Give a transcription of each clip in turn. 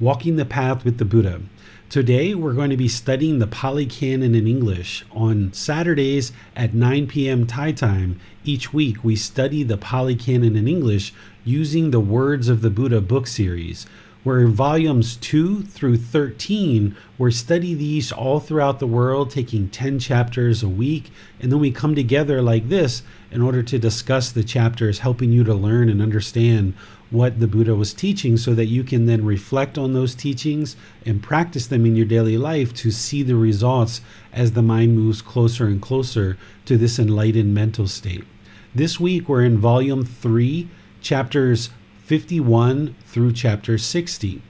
Walking the Path with the Buddha. Today we're going to be studying the Pali Canon in English. On Saturdays at 9 p.m. Thai time, each week we study the Pali Canon in English using the Words of the Buddha book series. We're in volumes 2 through 13. We're study these all throughout the world, taking 10 chapters a week, and then we come together like this in order to discuss the chapters, helping you to learn and understand what the Buddha was teaching so that you can then reflect on those teachings and practice them in your daily life to see the results as the mind moves closer and closer to this enlightened mental state. This week we're in volume 3, chapters 51 through chapter 60.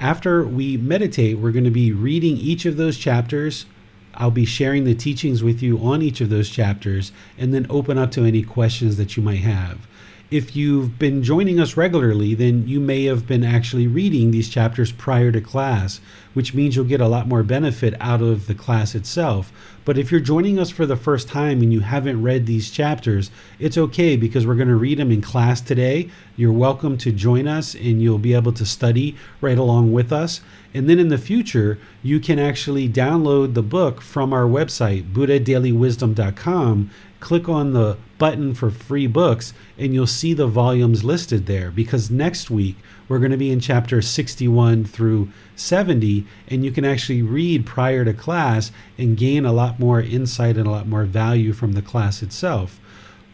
After we meditate, we're going to be reading each of those chapters. I'll be sharing the teachings with you on each of those chapters and then open up to any questions that you might have if you've been joining us regularly, then you may have been actually reading these chapters prior to class, which means you'll get a lot more benefit out of the class itself. But if you're joining us for the first time and you haven't read these chapters, it's okay because we're going to read them in class today. You're welcome to join us and you'll be able to study right along with us. And then in the future, you can actually download the book from our website, buddhadailywisdom.com click on the button for free books and you'll see the volumes listed there because next week we're going to be in chapter 61 through 70 and you can actually read prior to class and gain a lot more insight and a lot more value from the class itself.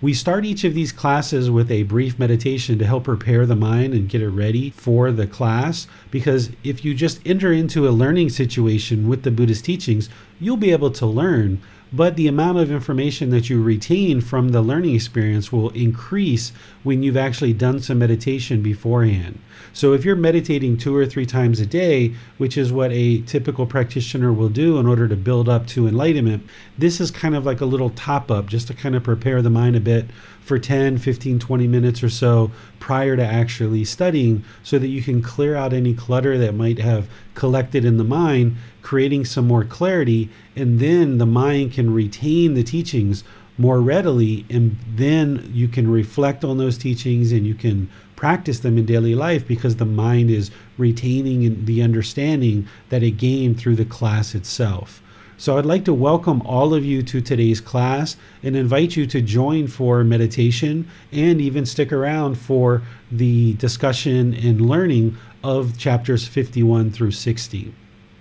We start each of these classes with a brief meditation to help prepare the mind and get it ready for the class. Because if you just enter into a learning situation with the Buddhist teachings, you'll be able to learn but the amount of information that you retain from the learning experience will increase when you've actually done some meditation beforehand. So if you're meditating two or three times a day, which is what a typical practitioner will do in order to build up to enlightenment, this is kind of like a little top up just to kind of prepare the mind a bit for 10, 15, 20 minutes or so prior to actually studying so that you can clear out any clutter that might have collected in the mind, creating some more clarity, and then the mind can retain the teachings more readily and then you can reflect on those teachings and you can practice them in daily life because the mind is retaining the understanding that it gained through the class itself. So I'd like to welcome all of you to today's class and invite you to join for meditation and even stick around for the discussion and learning of chapters 51 through 60.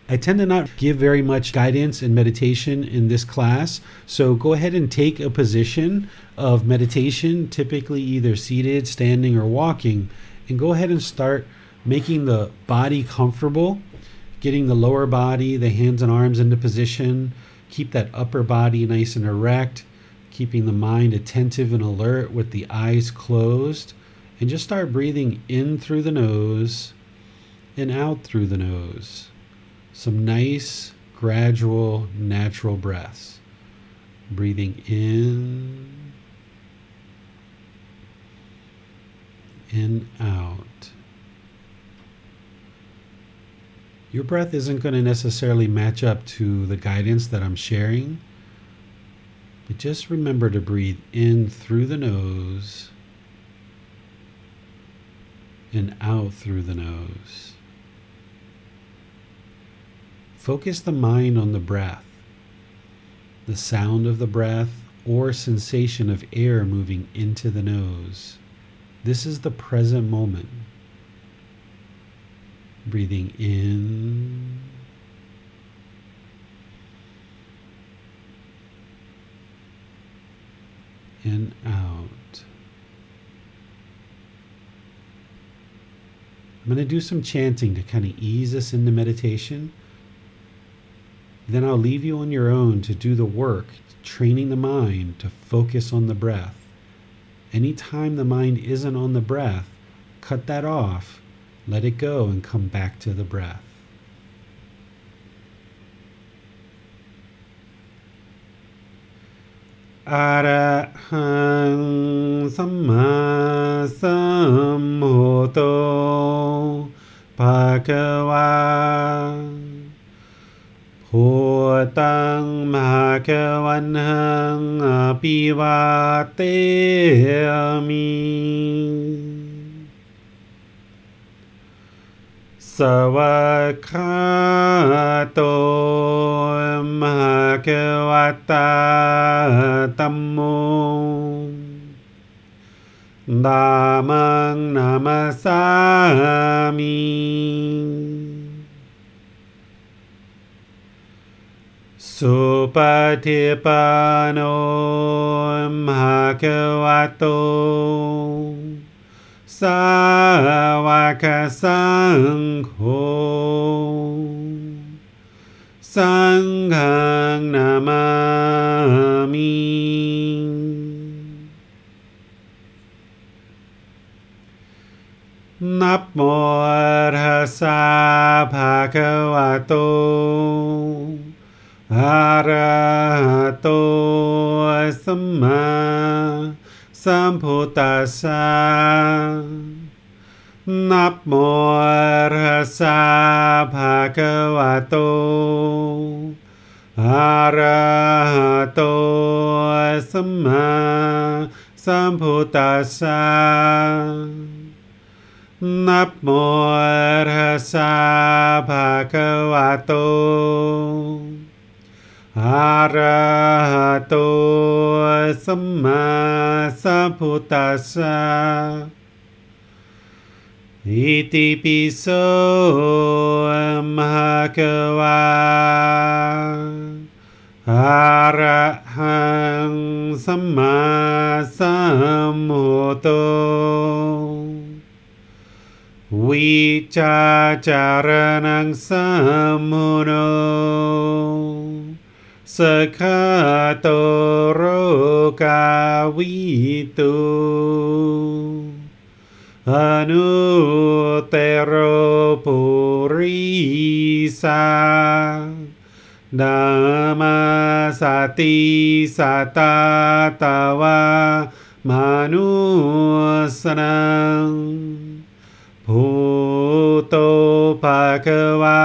I tend to not give very much guidance and meditation in this class, so go ahead and take a position of meditation, typically either seated, standing, or walking, and go ahead and start making the body comfortable, getting the lower body, the hands and arms into position, keep that upper body nice and erect, keeping the mind attentive and alert with the eyes closed, and just start breathing in through the nose and out through the nose some nice, gradual, natural breaths. Breathing in and out. Your breath isn't going to necessarily match up to the guidance that I'm sharing, but just remember to breathe in through the nose and out through the nose. Focus the mind on the breath, the sound of the breath, or sensation of air moving into the nose. This is the present moment. Breathing in. And out. I'm going to do some chanting to kind of ease us into meditation. Then I'll leave you on your own to do the work, training the mind to focus on the breath. Anytime the mind isn't on the breath, cut that off let it go and come back to the breath. Arahang Samma Sammoto Bhagava Bhutang Bhagavanhang Abhivateyami สวัสคาโตมหาควัตตาตัมโมดามังนามาสามีสุปฏิปันโนมหะควะโต สาวกสังโฆสังฆนามามินับโมทัสสะภะคะวะโตอาระหโตสัมมา สัมพุทธัสสะนับโมระสาภาเกวะโตอะระโตสมมสัมพุทธัสสะนัโมรสาภากวะโต arahato sama saputasa iti piso mahakawa arahang sama sambuto wicacaranang samuno สคาโตโรกาวิตุอนุเตโรปุริสาดามาสติสตาตาวามานุสนังภูโตภะควา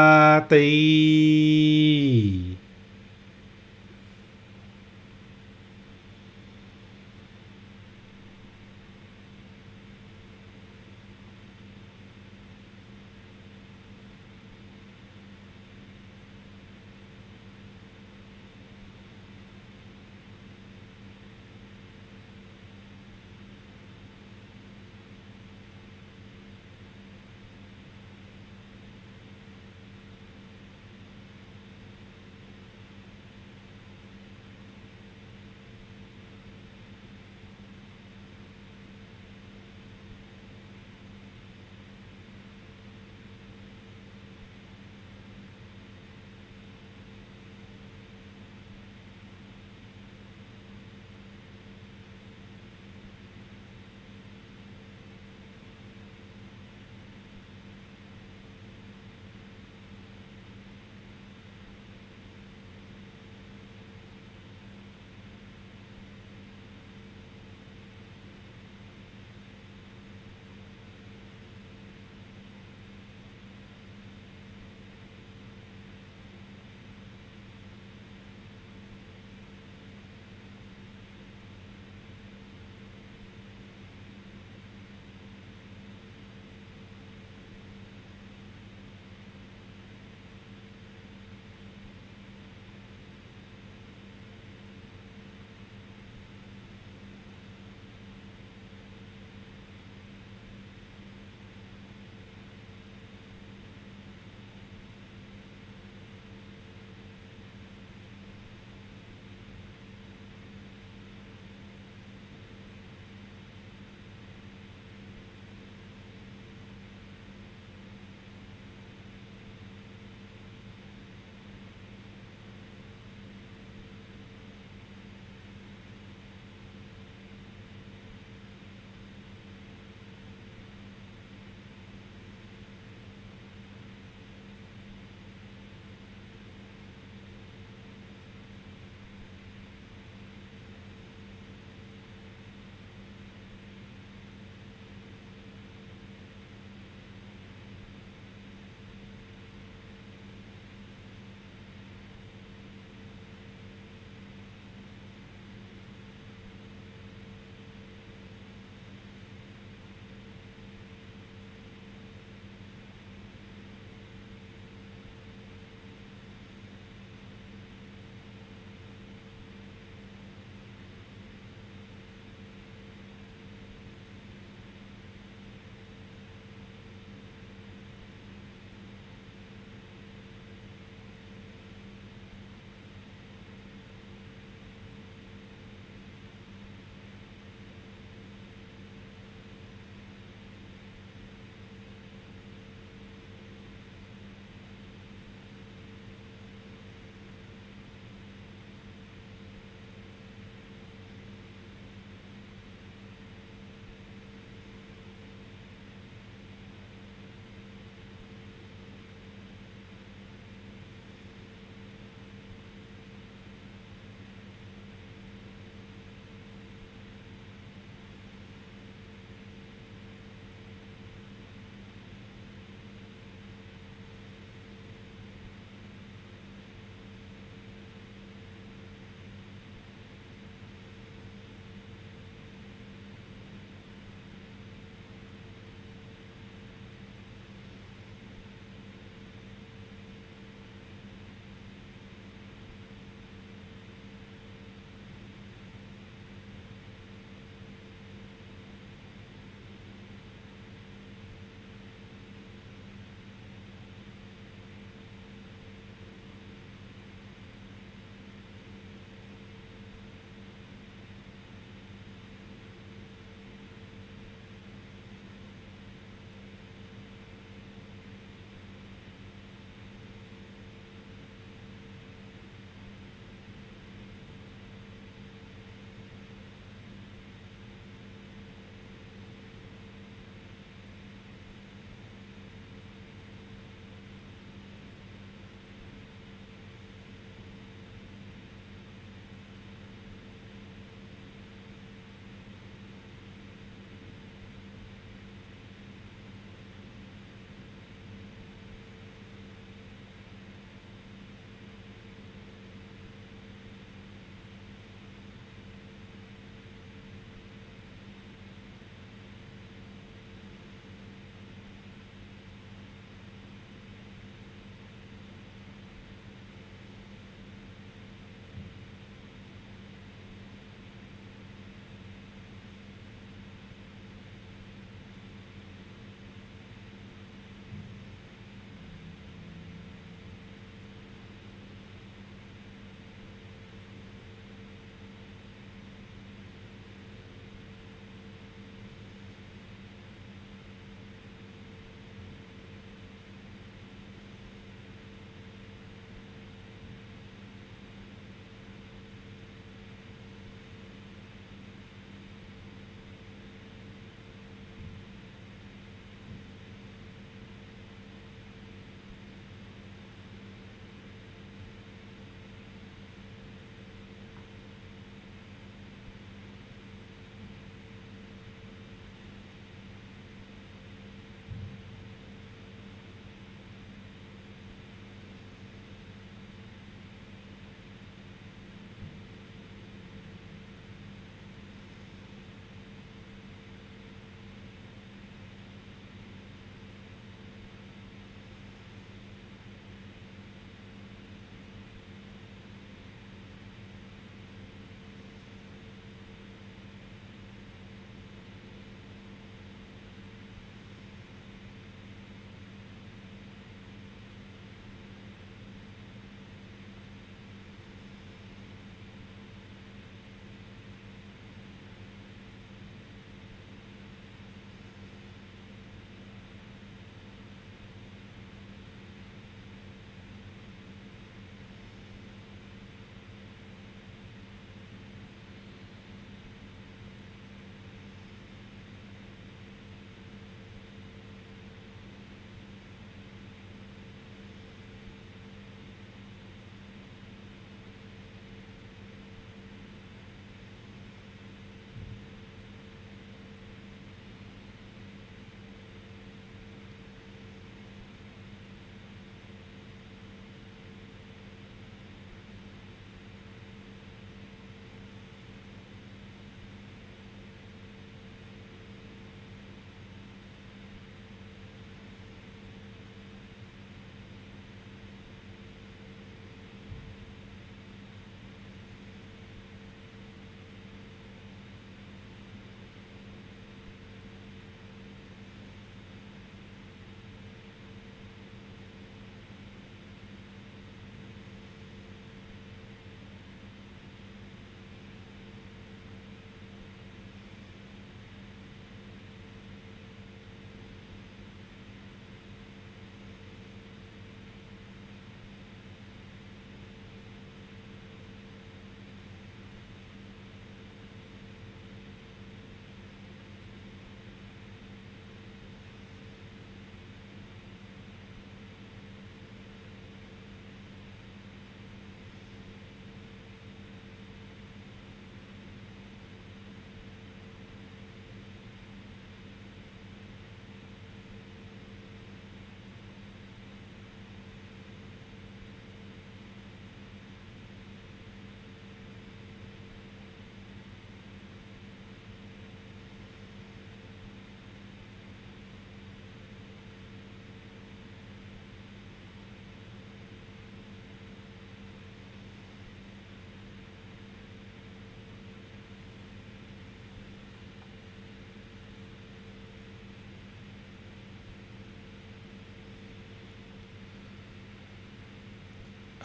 ติ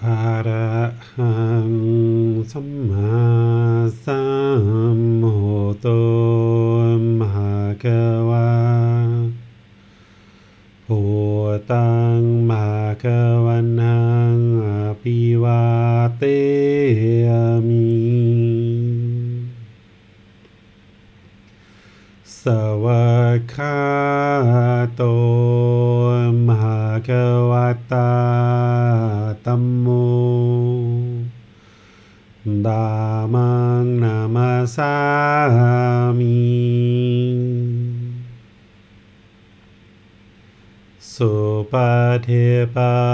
อะระหังสัมมาสัมพุทโธมหากวาพุตังมหากวันังอภิวาเตมิสวากขา เทปา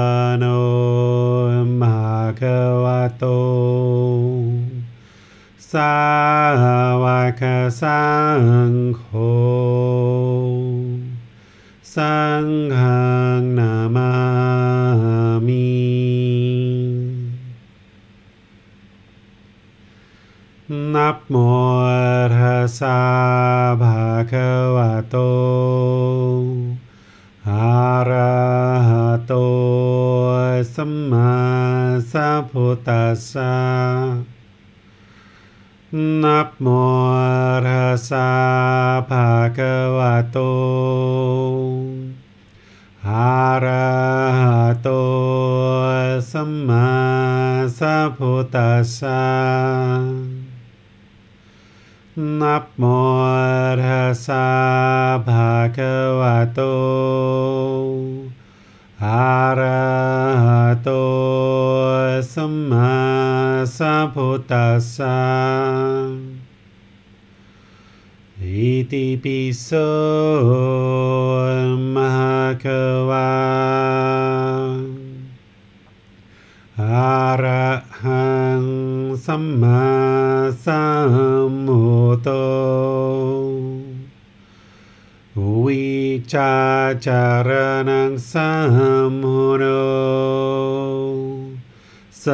พุทธัสสะนับโมรัสสะภะคะวะโตอะระหะโตสัมมาสัพพุทธัสสะ าจารนังสัมพุโนส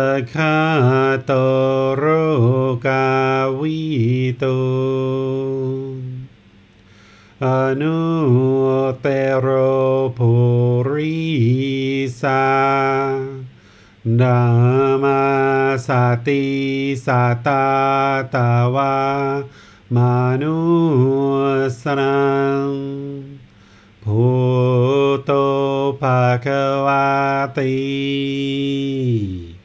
ก Okay,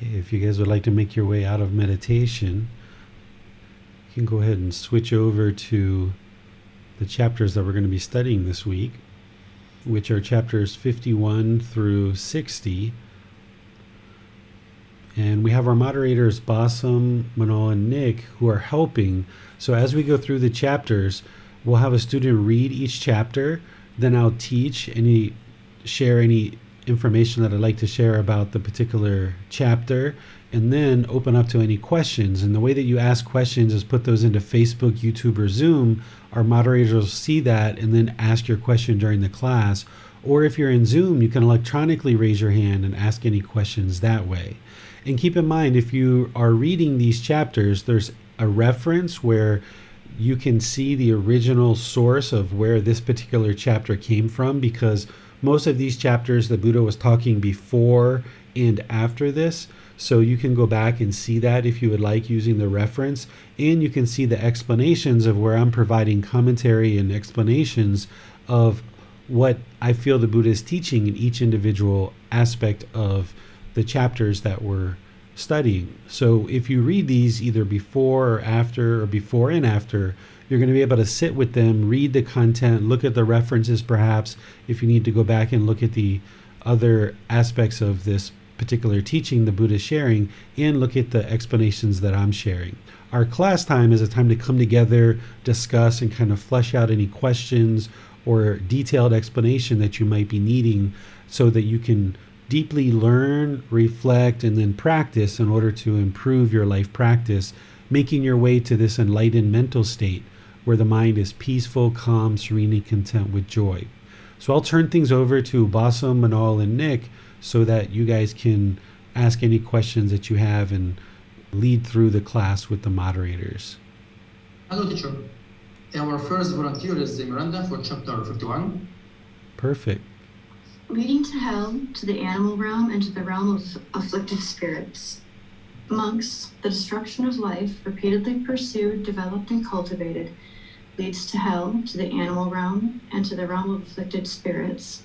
if you guys would like to make your way out of meditation, you can go ahead and switch over to the chapters that we're going to be studying this week, which are chapters 51 through 60. And we have our moderators, Bassam, Manal, and Nick, who are helping. So as we go through the chapters, we'll have a student read each chapter, then I'll teach any, share any information that I'd like to share about the particular chapter, and then open up to any questions. And the way that you ask questions is put those into Facebook, YouTube, or Zoom. Our moderators will see that and then ask your question during the class. Or if you're in Zoom, you can electronically raise your hand and ask any questions that way. And keep in mind, if you are reading these chapters, there's a reference where you can see the original source of where this particular chapter came from because most of these chapters the Buddha was talking before and after this. So you can go back and see that if you would like using the reference. And you can see the explanations of where I'm providing commentary and explanations of what I feel the Buddha is teaching in each individual aspect of the chapters that we're studying. So if you read these either before or after, or before and after, you're going to be able to sit with them, read the content, look at the references perhaps if you need to go back and look at the other aspects of this particular teaching the Buddha sharing and look at the explanations that I'm sharing. Our class time is a time to come together, discuss, and kind of flesh out any questions or detailed explanation that you might be needing so that you can deeply learn, reflect, and then practice in order to improve your life practice, making your way to this enlightened mental state where the mind is peaceful, calm, serene, and content with joy. So I'll turn things over to Bassam, Manal, and Nick so that you guys can ask any questions that you have and lead through the class with the moderators. Hello, teacher. Our first volunteer is Miranda for chapter 51. Perfect. Leading to hell, to the animal realm, and to the realm of afflicted spirits. Monks, the destruction of life, repeatedly pursued, developed, and cultivated, leads to hell, to the animal realm, and to the realm of afflicted spirits.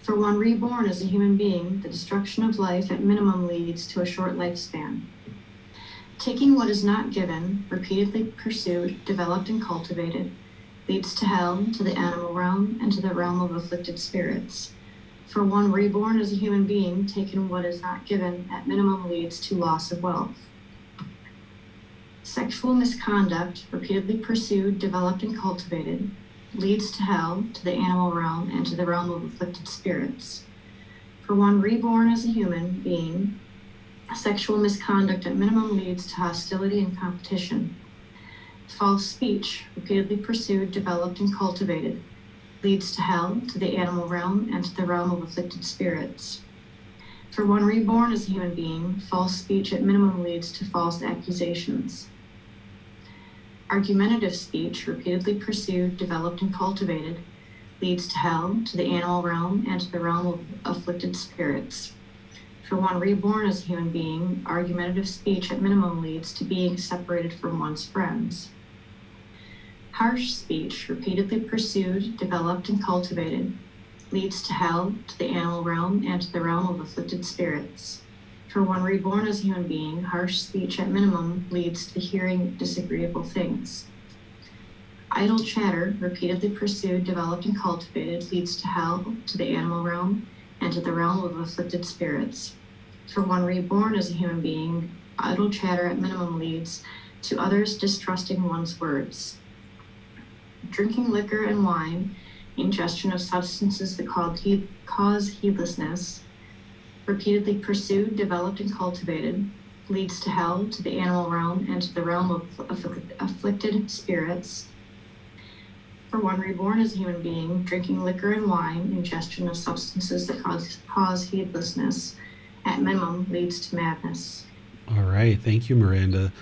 For one reborn as a human being, the destruction of life at minimum leads to a short lifespan. Taking what is not given, repeatedly pursued, developed, and cultivated, leads to hell, to the animal realm, and to the realm of afflicted spirits. For one reborn as a human being, taking what is not given, at minimum leads to loss of wealth. Sexual misconduct, repeatedly pursued, developed, and cultivated, leads to hell, to the animal realm, and to the realm of afflicted spirits. For one reborn as a human being, sexual misconduct at minimum leads to hostility and competition. False speech, repeatedly pursued, developed, and cultivated, leads to hell, to the animal realm, and to the realm of afflicted spirits. For one reborn as a human being, false speech at minimum leads to false accusations. Argumentative speech, repeatedly pursued, developed, and cultivated, leads to hell, to the animal realm, and to the realm of afflicted spirits. For one reborn as a human being, argumentative speech at minimum leads to being separated from one's friends. Harsh speech, repeatedly pursued, developed, and cultivated, leads to hell, to the animal realm, and to the realm of afflicted spirits. For one reborn as a human being, harsh speech at minimum leads to hearing disagreeable things. Idle chatter, repeatedly pursued, developed, and cultivated, leads to hell, to the animal realm, and to the realm of afflicted spirits. For one reborn as a human being, idle chatter at minimum leads to others distrusting one's words. Drinking liquor and wine, ingestion of substances that cause heedlessness, repeatedly pursued, developed, and cultivated, leads to hell, to the animal realm, and to the realm of afflicted spirits for one reborn as a human being, drinking liquor and wine, ingestion of substances that cause, cause heedlessness, at minimum, leads to madness. All right. Thank you, Miranda.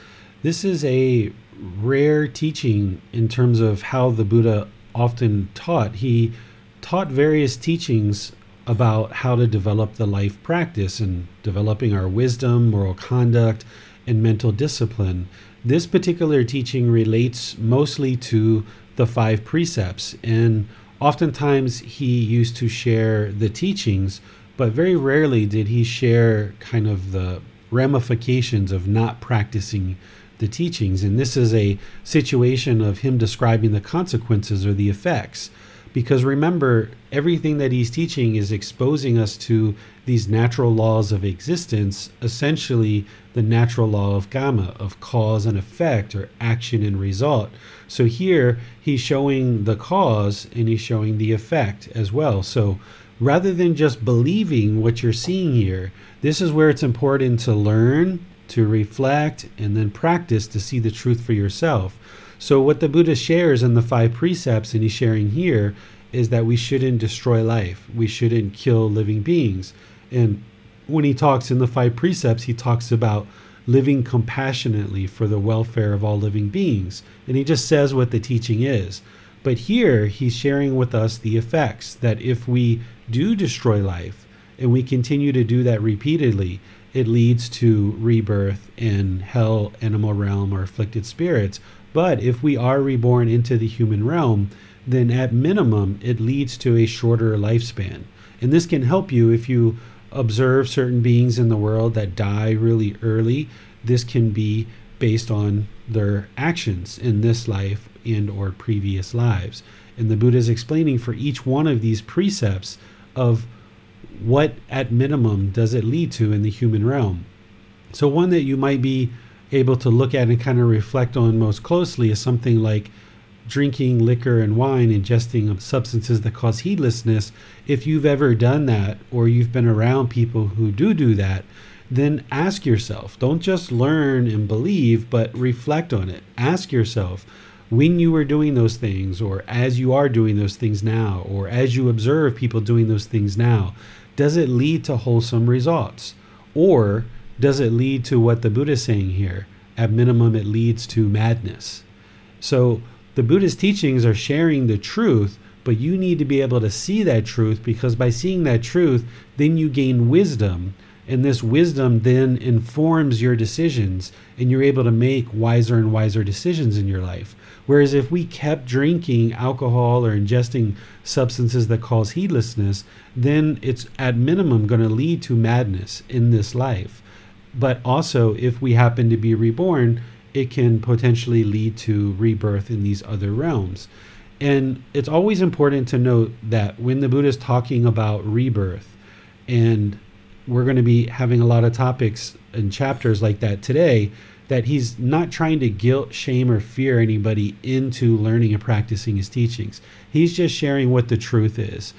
This is a rare teaching in terms of how the Buddha often taught. He taught various teachings about how to develop the life practice and developing our wisdom, moral conduct, and mental discipline. This particular teaching relates mostly to the five precepts. And oftentimes he used to share the teachings, but very rarely did he share kind of the ramifications of not practicing the teachings. And this is a situation of him describing the consequences or the effects. Because remember, everything that he's teaching is exposing us to these natural laws of existence, essentially the natural law of karma, of cause and effect, or action and result. So here he's showing the cause and he's showing the effect as well. So rather than just believing what you're seeing here, this is where it's important to learn, to reflect, and then practice to see the truth for yourself. So, what the Buddha shares in the five precepts, and he's sharing here, is that we shouldn't destroy life. We shouldn't kill living beings. And when he talks in the five precepts, he talks about living compassionately for the welfare of all living beings. And he just says what the teaching is. But here he's sharing with us the effects that if we do destroy life and we continue to do that repeatedly, it leads to rebirth in hell, animal realm, or afflicted spirits. But if we are reborn into the human realm, then at minimum, it leads to a shorter lifespan. And this can help you if you observe certain beings in the world that die really early. This can be based on their actions in this life and or previous lives. And the Buddha is explaining for each one of these precepts of what at minimum does it lead to in the human realm. So one that you might be able to look at and kind of reflect on most closely is something like drinking liquor and wine, ingesting substances that cause heedlessness. If you've ever done that or you've been around people who do do that, then ask yourself. Don't just learn and believe, but reflect on it. Ask yourself when you were doing those things, or as you are doing those things now, or as you observe people doing those things now, does it lead to wholesome results? Or does it lead to what the Buddha is saying here? At minimum, it leads to madness. So the Buddha's teachings are sharing the truth, But you need to be able to see that truth because by seeing that truth, then you gain wisdom. And this wisdom then informs your decisions, and you're able to make wiser and wiser decisions in your life. Whereas if we kept drinking alcohol or ingesting substances that cause heedlessness, then it's at minimum going to lead to madness in this life. But also, if we happen to be reborn, it can potentially lead to rebirth in these other realms. And it's always important to note that when the Buddha is talking about rebirth, and we're going to be having a lot of topics and chapters like that today, that he's not trying to guilt, shame, or fear anybody into learning and practicing his teachings. He's just sharing what the truth is.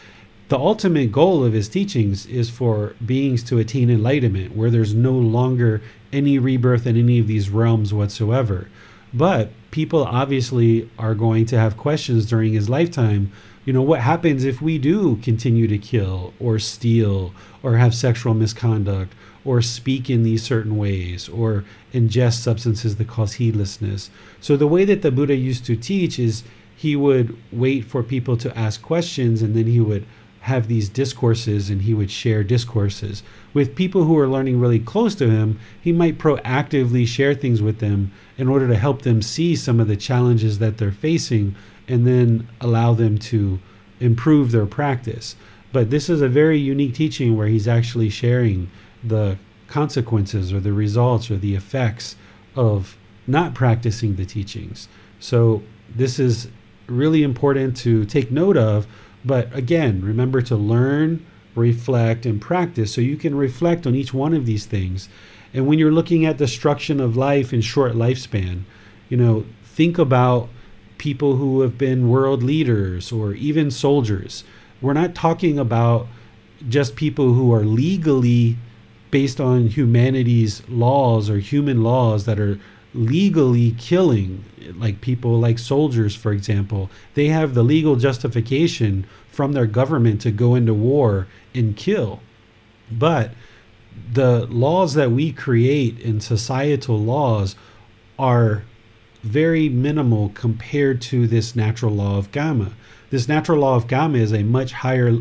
The ultimate goal of his teachings is for beings to attain enlightenment, where there's no longer any rebirth in any of these realms whatsoever. But people obviously are going to have questions during his lifetime. You know, what happens if we do continue to kill or steal or have sexual misconduct or speak in these certain ways or ingest substances that cause heedlessness. So the way that the Buddha used to teach is he would wait for people to ask questions and then he would have these discourses and he would share discourses. With people who are learning really close to him, he might proactively share things with them in order to help them see some of the challenges that they're facing and then allow them to improve their practice. But this is a very unique teaching where he's actually sharing the consequences or the results or the effects of not practicing the teachings. So, this is really important to take note of. But again, remember to learn, reflect, and practice so you can reflect on each one of these things. And when you're looking at destruction of life in short lifespan, you know, think about people who have been world leaders or even soldiers. We're not talking about just people who are legally based on humanity's laws or human laws that are legally killing like people like soldiers for example they have the legal justification from their government to go into war and kill. But the laws that we create in societal laws are very minimal compared to this natural law of karma this natural law of karma is a much higher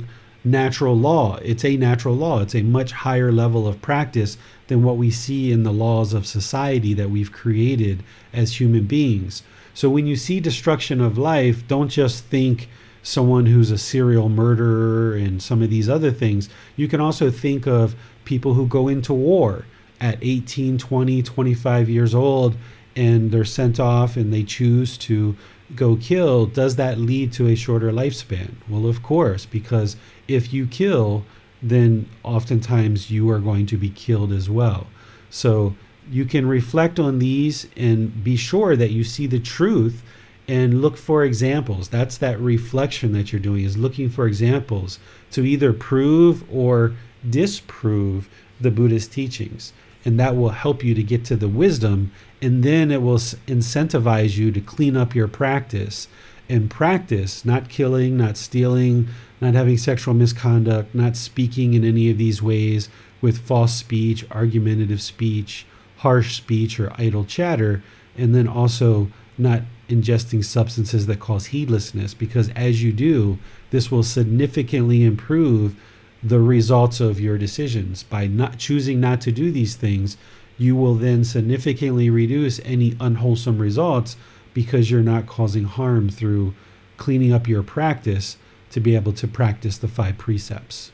natural law. It's a natural law. It's a much higher level of practice than what we see in the laws of society that we've created as human beings. So when you see destruction of life, don't just think someone who's a serial murderer and some of these other things. You can also think of people who go into war at 18, 20, 25 years old and they're sent off and they choose to go kill, does that lead to a shorter lifespan? Well, of course, because if you kill, then oftentimes you are going to be killed as well. So you can reflect on these and be sure that you see the truth and look for examples. That's that reflection that you're doing is looking for examples to either prove or disprove the Buddhist teachings. And that will help you to get to the wisdom and then it will incentivize you to clean up your practice and practice not killing, not stealing, not having sexual misconduct, not speaking in any of these ways with false speech, argumentative speech, harsh speech, or idle chatter, and then also not ingesting substances that cause heedlessness, because as you do, this will significantly improve the results of your decisions. By not choosing not to do these things, you will then significantly reduce any unwholesome results because you're not causing harm through cleaning up your practice to be able to practice the five precepts.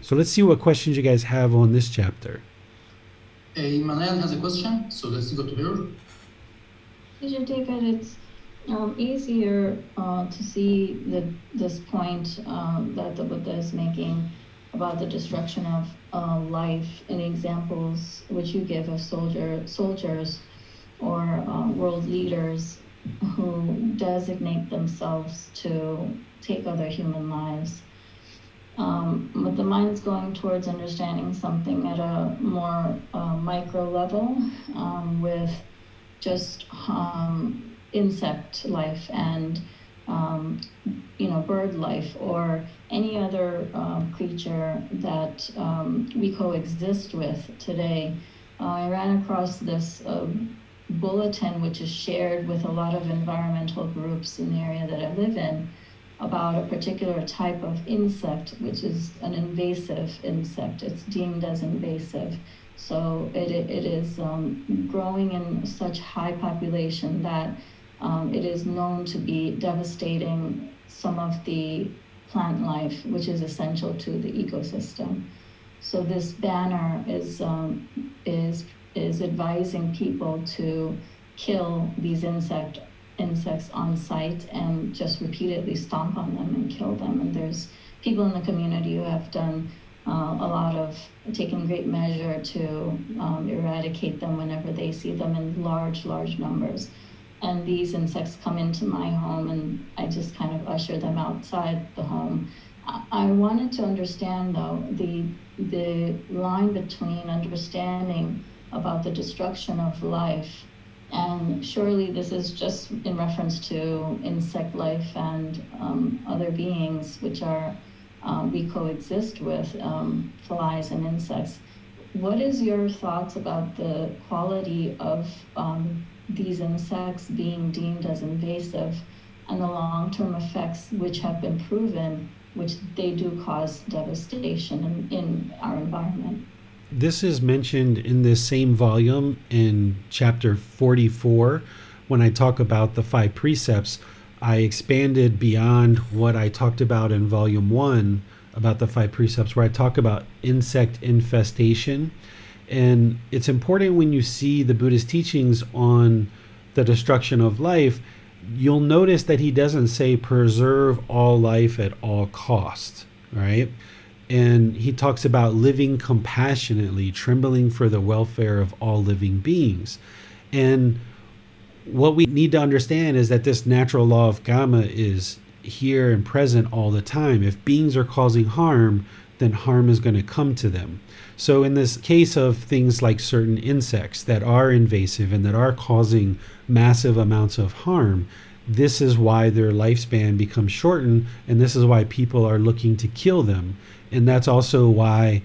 So let's see what questions you guys have on this chapter. Hey, Manel has a question, so let's go to her. Teacher David, it's um, easier uh, to see the, this point um, that the Buddha is making about the destruction of uh, life in examples which you give of soldier soldiers or uh, world leaders who designate themselves to take other human lives. Um, but the mind's going towards understanding something at a more uh, micro level um, with just um, insect life and um, you know bird life or any other um, creature that um, we coexist with today. Uh, I ran across this uh, bulletin which is shared with a lot of environmental groups in the area that I live in about a particular type of insect, which is an invasive insect. It's deemed as invasive. So it, it is um, growing in such high population that um, it is known to be devastating some of the plant life, which is essential to the ecosystem. So this banner is um, is is advising people to kill these insect insects on sight and just repeatedly stomp on them and kill them. And there's people in the community who have done uh, a lot of taking great measure to um, eradicate them whenever they see them in large, large numbers. And these insects come into my home, and I just kind of usher them outside the home. I wanted to understand, though, the the line between understanding about the destruction of life and surely this is just in reference to insect life and um, other beings which are um, we coexist with um, flies and insects. What is your thoughts about the quality of um, these insects being deemed as invasive and the long-term effects which have been proven, which they do cause devastation in, in our environment? This is mentioned in this same volume in chapter 44 when I talk about the five precepts. I expanded beyond what I talked about in volume one about the five precepts, where I talk about insect infestation. And it's important when you see the Buddhist teachings on the destruction of life, you'll notice that he doesn't say preserve all life at all costs, right? And he talks about living compassionately, trembling for the welfare of all living beings. And what we need to understand is that this natural law of karma is here and present all the time. If beings are causing harm, then harm is going to come to them. So, in this case of things like certain insects that are invasive and that are causing massive amounts of harm, this is why their lifespan becomes shortened, and this is why people are looking to kill them and that's also why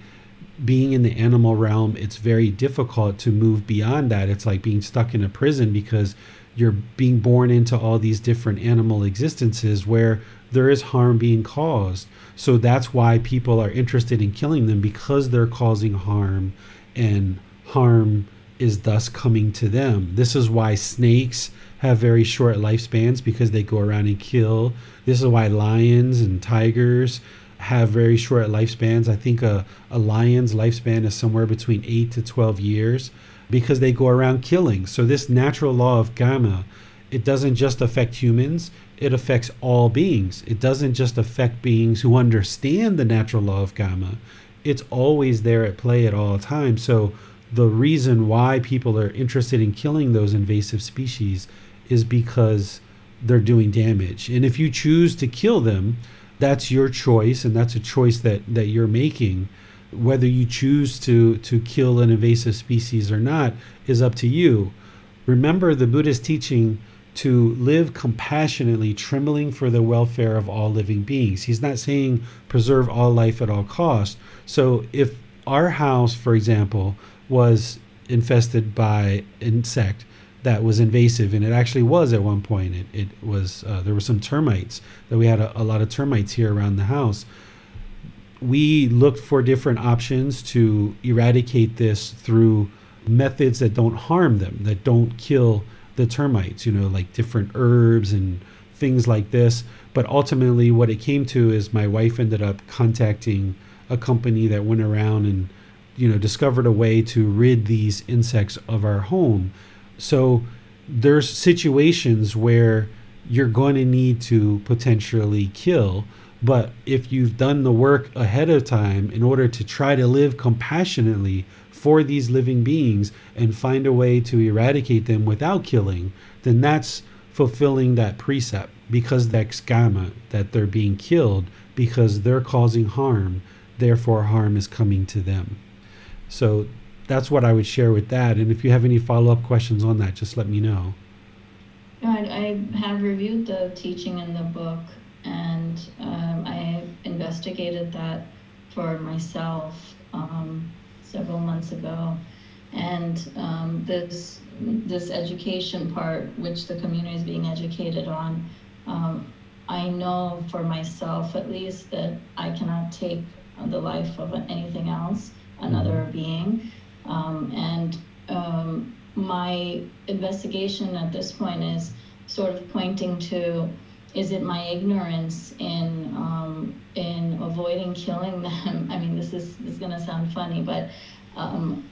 being in the animal realm it's very difficult to move beyond that. It's like being stuck in a prison because you're being born into all these different animal existences where there is harm being caused. So that's why people are interested in killing them because they're causing harm and harm is thus coming to them. This is why snakes have very short lifespans because they go around and kill. This is why lions and tigers have very short lifespans. I think a, a lion's lifespan is somewhere between 8 to 12 years because they go around killing. So, this natural law of karma, it doesn't just affect humans, it affects all beings. It doesn't just affect beings who understand the natural law of karma, it's always there at play at all times. So, the reason why people are interested in killing those invasive species is because they're doing damage. And if you choose to kill them, that's your choice and that's a choice that that you're making. Whether you choose to to kill an invasive species or not is up to you. Remember the buddha's teaching to live compassionately trembling for the welfare of all living beings. He's not saying preserve all life at all cost. So if our house for example was infested by insect that was invasive, and it actually was at one point. It, it was uh, there were some termites that we had a, a lot of termites here around the house. We looked for different options to eradicate this through methods that don't harm them, that don't kill the termites. You know, like different herbs and things like this. But ultimately, what it came to is my wife ended up contacting a company that went around and you know discovered a way to rid these insects of our home so there's situations where you're going to need to potentially kill. But if you've done the work ahead of time in order to try to live compassionately for these living beings and find a way to eradicate them without killing, then that's fulfilling that precept because that's karma, that they're being killed because they're causing harm, therefore harm is coming to them. So that's what I would share with that. And if you have any follow up questions on that, just let me know. I, I have reviewed the teaching in the book and um, I investigated that for myself um, several months ago. And um, this this education part, which the community is being educated on, um, I know for myself at least that I cannot take the life of anything else, another mm-hmm. being. Um, and um, my investigation at this point is sort of pointing to is it my ignorance in um, in avoiding killing them? I mean, this is this is gonna sound funny, but um,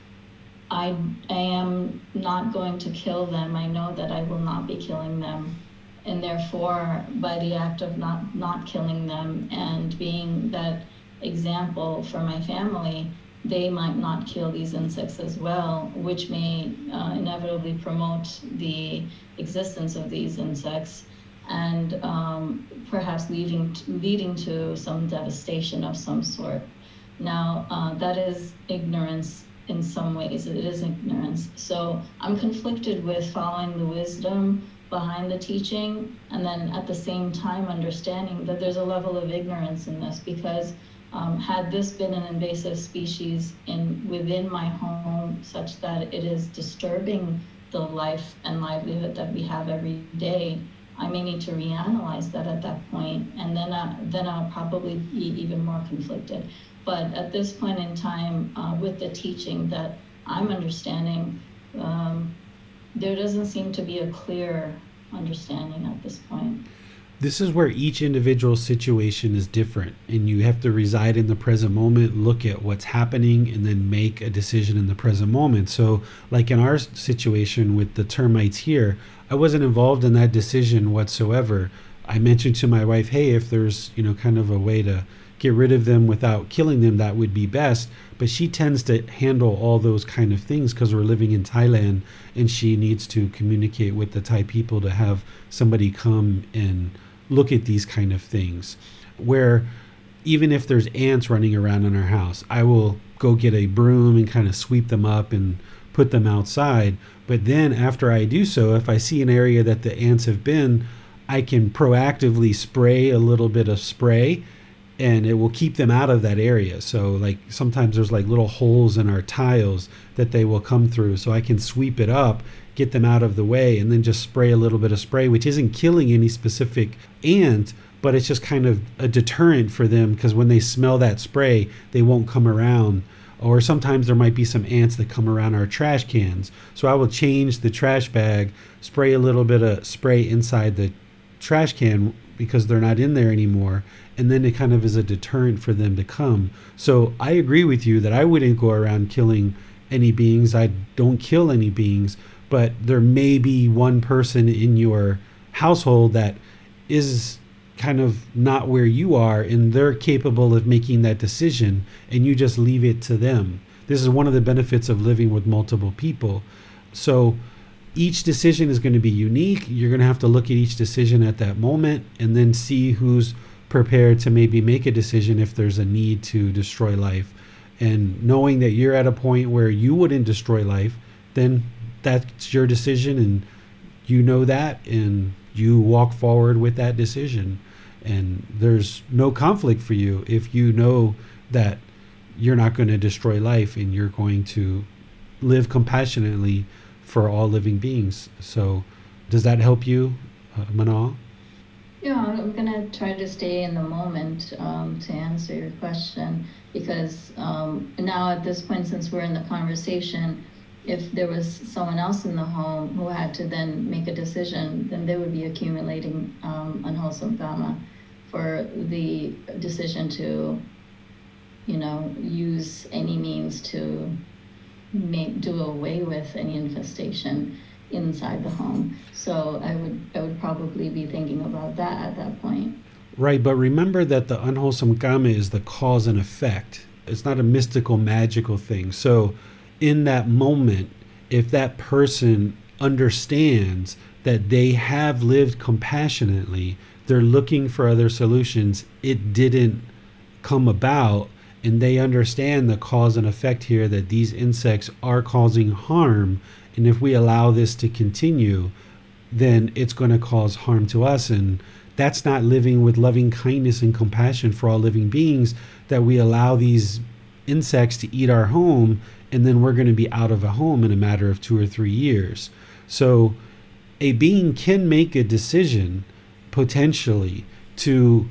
I I am not going to kill them. I know that I will not be killing them, and therefore, by the act of not not killing them and being that example for my family, they might not kill these insects as well, which may uh, inevitably promote the existence of these insects and um, perhaps leading to, leading to some devastation of some sort. Now, uh, that is ignorance in some ways. It is ignorance. So I'm conflicted with following the wisdom behind the teaching and then at the same time understanding that there's a level of ignorance in this because um, had this been an invasive species in within my home such that it is disturbing the life and livelihood that we have every day, I may need to reanalyze that at that point, and then I, then I'll probably be even more conflicted. But at this point in time, uh, with the teaching that I'm understanding, um, there doesn't seem to be a clear understanding at this point this is where each individual situation is different and you have to reside in the present moment look at what's happening and then make a decision in the present moment. So like in our situation with the termites here i wasn't involved in that decision whatsoever. I mentioned to my wife hey if there's you know kind of a way to get rid of them without killing them that would be best. But she tends to handle all those kind of things because we're living in thailand and she needs to communicate with the thai people to have somebody come and look at these kind of things where even if there's ants running around in our house, I will go get a broom and kind of sweep them up and put them outside. But then after I do so, if I see an area that the ants have been, I can proactively spray a little bit of spray and it will keep them out of that area. So like sometimes there's like little holes in our tiles that they will come through. So I can sweep it up get them out of the way, and then just spray a little bit of spray, which isn't killing any specific ant, but it's just kind of a deterrent for them because when they smell that spray, they won't come around. Or sometimes there might be some ants that come around our trash cans. So I will change the trash bag, spray a little bit of spray inside the trash can because they're not in there anymore. And then it kind of is a deterrent for them to come. So I agree with you that I wouldn't go around killing any beings. I don't kill any beings, but there may be one person in your household that is kind of not where you are and they're capable of making that decision and you just leave it to them. This is one of the benefits of living with multiple people. So each decision is going to be unique. You're going to have to look at each decision at that moment and then see who's prepared to maybe make a decision if there's a need to destroy life. And knowing that you're at a point where you wouldn't destroy life, then that's your decision and you know that and you walk forward with that decision. And there's no conflict for you if you know that you're not going to destroy life and you're going to live compassionately for all living beings. So does that help you uh, manal yeah i'm going to try to stay in the moment um, to answer your question because um, now at this point since we're in the conversation if there was someone else in the home who had to then make a decision, then they would be accumulating um, unwholesome karma for the decision to, you know, use any means to make do away with any infestation inside the home. So I would I would probably be thinking about that at that point. Right, but remember that the unwholesome karma is the cause and effect. It's not a mystical magical thing. So in that moment, if that person understands that they have lived compassionately, they're looking for other solutions, it didn't come about, and they understand the cause and effect here that these insects are causing harm. And if we allow this to continue, then it's going to cause harm to us. And that's not living with loving kindness and compassion for all living beings that we allow these insects to eat our home and then we're going to be out of a home in a matter of two or three years. So a being can make a decision potentially to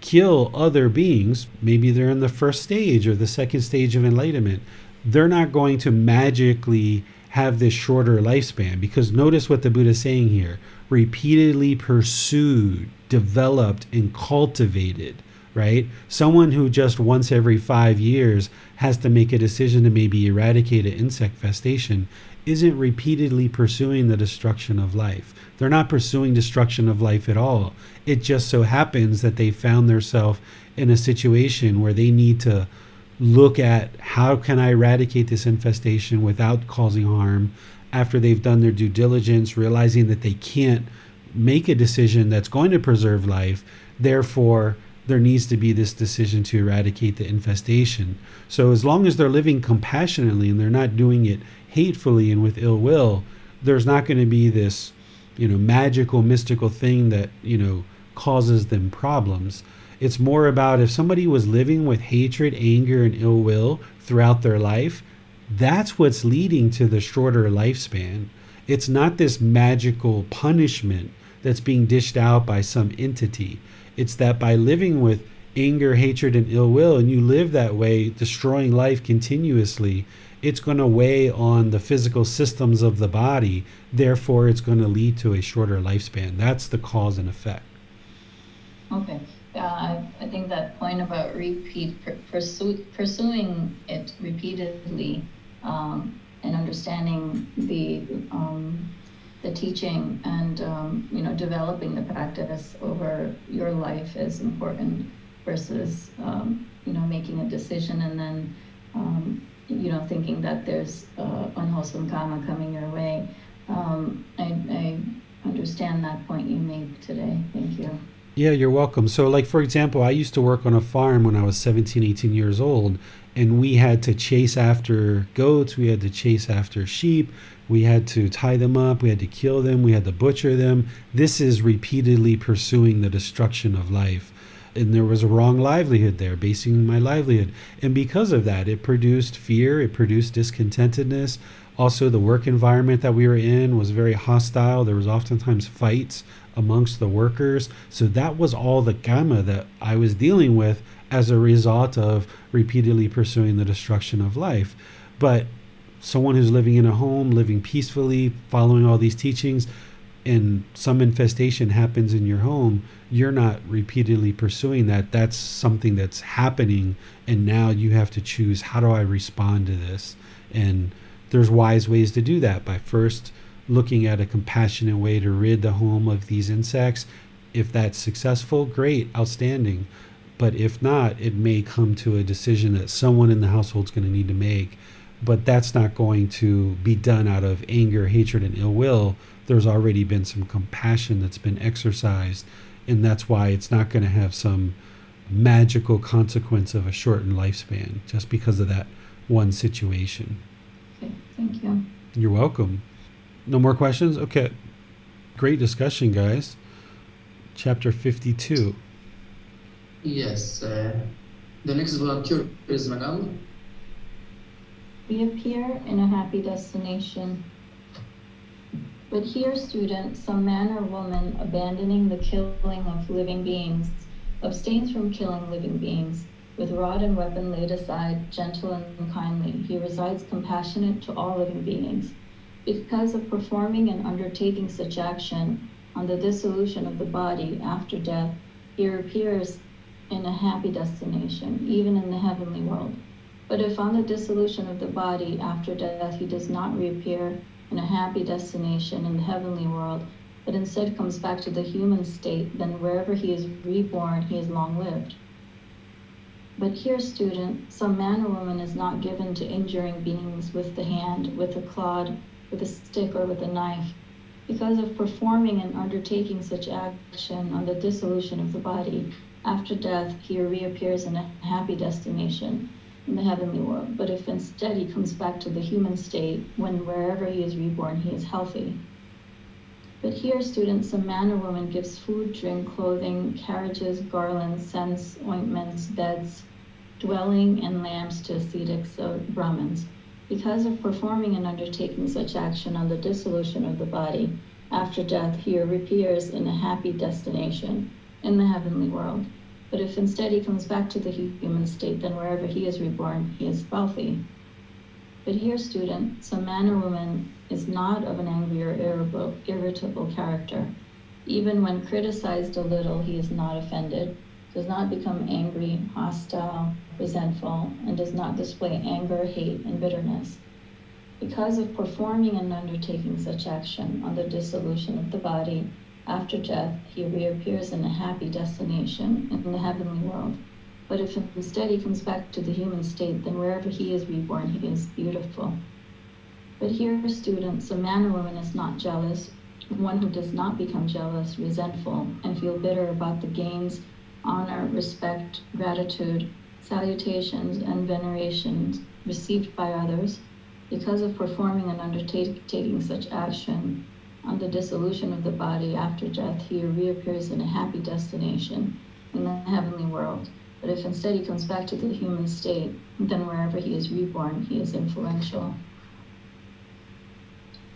kill other beings, maybe they're in the first stage or the second stage of enlightenment, they're not going to magically have this shorter lifespan. Because notice what the Buddha is saying here repeatedly pursued, developed, and cultivated, right? Someone who just once every five years has to make a decision to maybe eradicate an insect infestation isn't repeatedly pursuing the destruction of life. They're not pursuing destruction of life at all. It just so happens that they found themselves in a situation where they need to look at how can I eradicate this infestation without causing harm after they've done their due diligence, realizing that they can't make a decision that's going to preserve life. Therefore, there needs to be this decision to eradicate the infestation. So, as long as they're living compassionately and they're not doing it hatefully and with ill will, there's not going to be this, you know, magical, mystical thing that, you know, causes them problems. It's more about if somebody was living with hatred, anger, and ill will throughout their life, that's what's leading to the shorter lifespan. It's not this magical punishment that's being dished out by some entity. It's that by living with anger, hatred, and ill will, and you live that way, destroying life continuously, it's going to weigh on the physical systems of the body. Therefore, it's going to lead to a shorter lifespan. That's the cause and effect. Okay. I, I think that point about repeat pursue, pursuing it repeatedly um, and understanding the um, the teaching and um, you know developing the practice over your life is important versus um, you know making a decision and then um, you know thinking that there's uh, unwholesome karma coming your way. Um, I, I understand that point you made today. Thank you. Yeah, you're welcome. So, like, for example, I used to work on a farm when I was 17, 18 years old, and we had to chase after goats, we had to chase after sheep, we had to tie them up, we had to kill them, we had to butcher them. This is repeatedly pursuing the destruction of life. And there was a wrong livelihood there, basing my livelihood. And because of that, it produced fear, it produced discontentedness. Also, the work environment that we were in was very hostile. There was oftentimes fights amongst the workers. So that was all the karma that I was dealing with as a result of repeatedly pursuing the destruction of life. But someone who's living in a home, living peacefully, following all these teachings, and some infestation happens in your home, you're not repeatedly pursuing that. That's something that's happening. And now you have to choose how do I respond to this? And there's wise ways to do that by first looking at a compassionate way to rid the home of these insects. If that's successful, great, outstanding. But if not, it may come to a decision that someone in the household is going to need to make. But that's not going to be done out of anger, hatred, and ill will. There's already been some compassion that's been exercised. And that's why it's not going to have some magical consequence of a shortened lifespan just because of that one situation. Okay, thank you. You're welcome. No more questions? Okay. Great discussion, guys. Chapter 52. Yes. Uh, the next volunteer is Manal. We appear in a happy destination. But here, student, some man or woman abandoning the killing of living beings abstains from killing living beings. With rod and weapon laid aside, gentle and kindly, he resides compassionate to all living beings because of performing and undertaking such action on the dissolution of the body after death, he appears in a happy destination, even in the heavenly world. But if on the dissolution of the body after death he does not reappear in a happy destination in the heavenly world, but instead comes back to the human state, then wherever he is reborn, he is long lived. But here, student, some man or woman is not given to injuring beings with the hand, with a clod, with a stick or with a knife. Because of performing and undertaking such action on the dissolution of the body, after death he reappears in a happy destination in the heavenly world. But if instead he comes back to the human state, when wherever he is reborn, he is healthy. But here, students, a man or woman gives food, drink, clothing, carriages, garlands, scents, ointments, beds, dwelling, and lamps to ascetics or Brahmins. Because of performing and undertaking such action on the dissolution of the body, after death he reappears in a happy destination, in the heavenly world. But if instead he comes back to the human state, then wherever he is reborn, he is wealthy. But here, student, some man or woman is not of an angry or irritable, character. Even when criticized a little, he is not offended, does not become angry, hostile, resentful, and does not display anger, hate, and bitterness. Because of performing and undertaking such action on the dissolution of the body, after death, he reappears in a happy destination in the heavenly world. But if instead he comes back to the human state, then wherever he is reborn, he is beautiful. But here, students, a man or woman is not jealous, one who does not become jealous, resentful, and feel bitter about the gains, honor, respect, gratitude, salutations, and venerations received by others because of performing and undertaking such action on the dissolution of the body after death, he reappears in a happy destination in the heavenly world. But if instead he comes back to the human state, then wherever he is reborn, he is influential.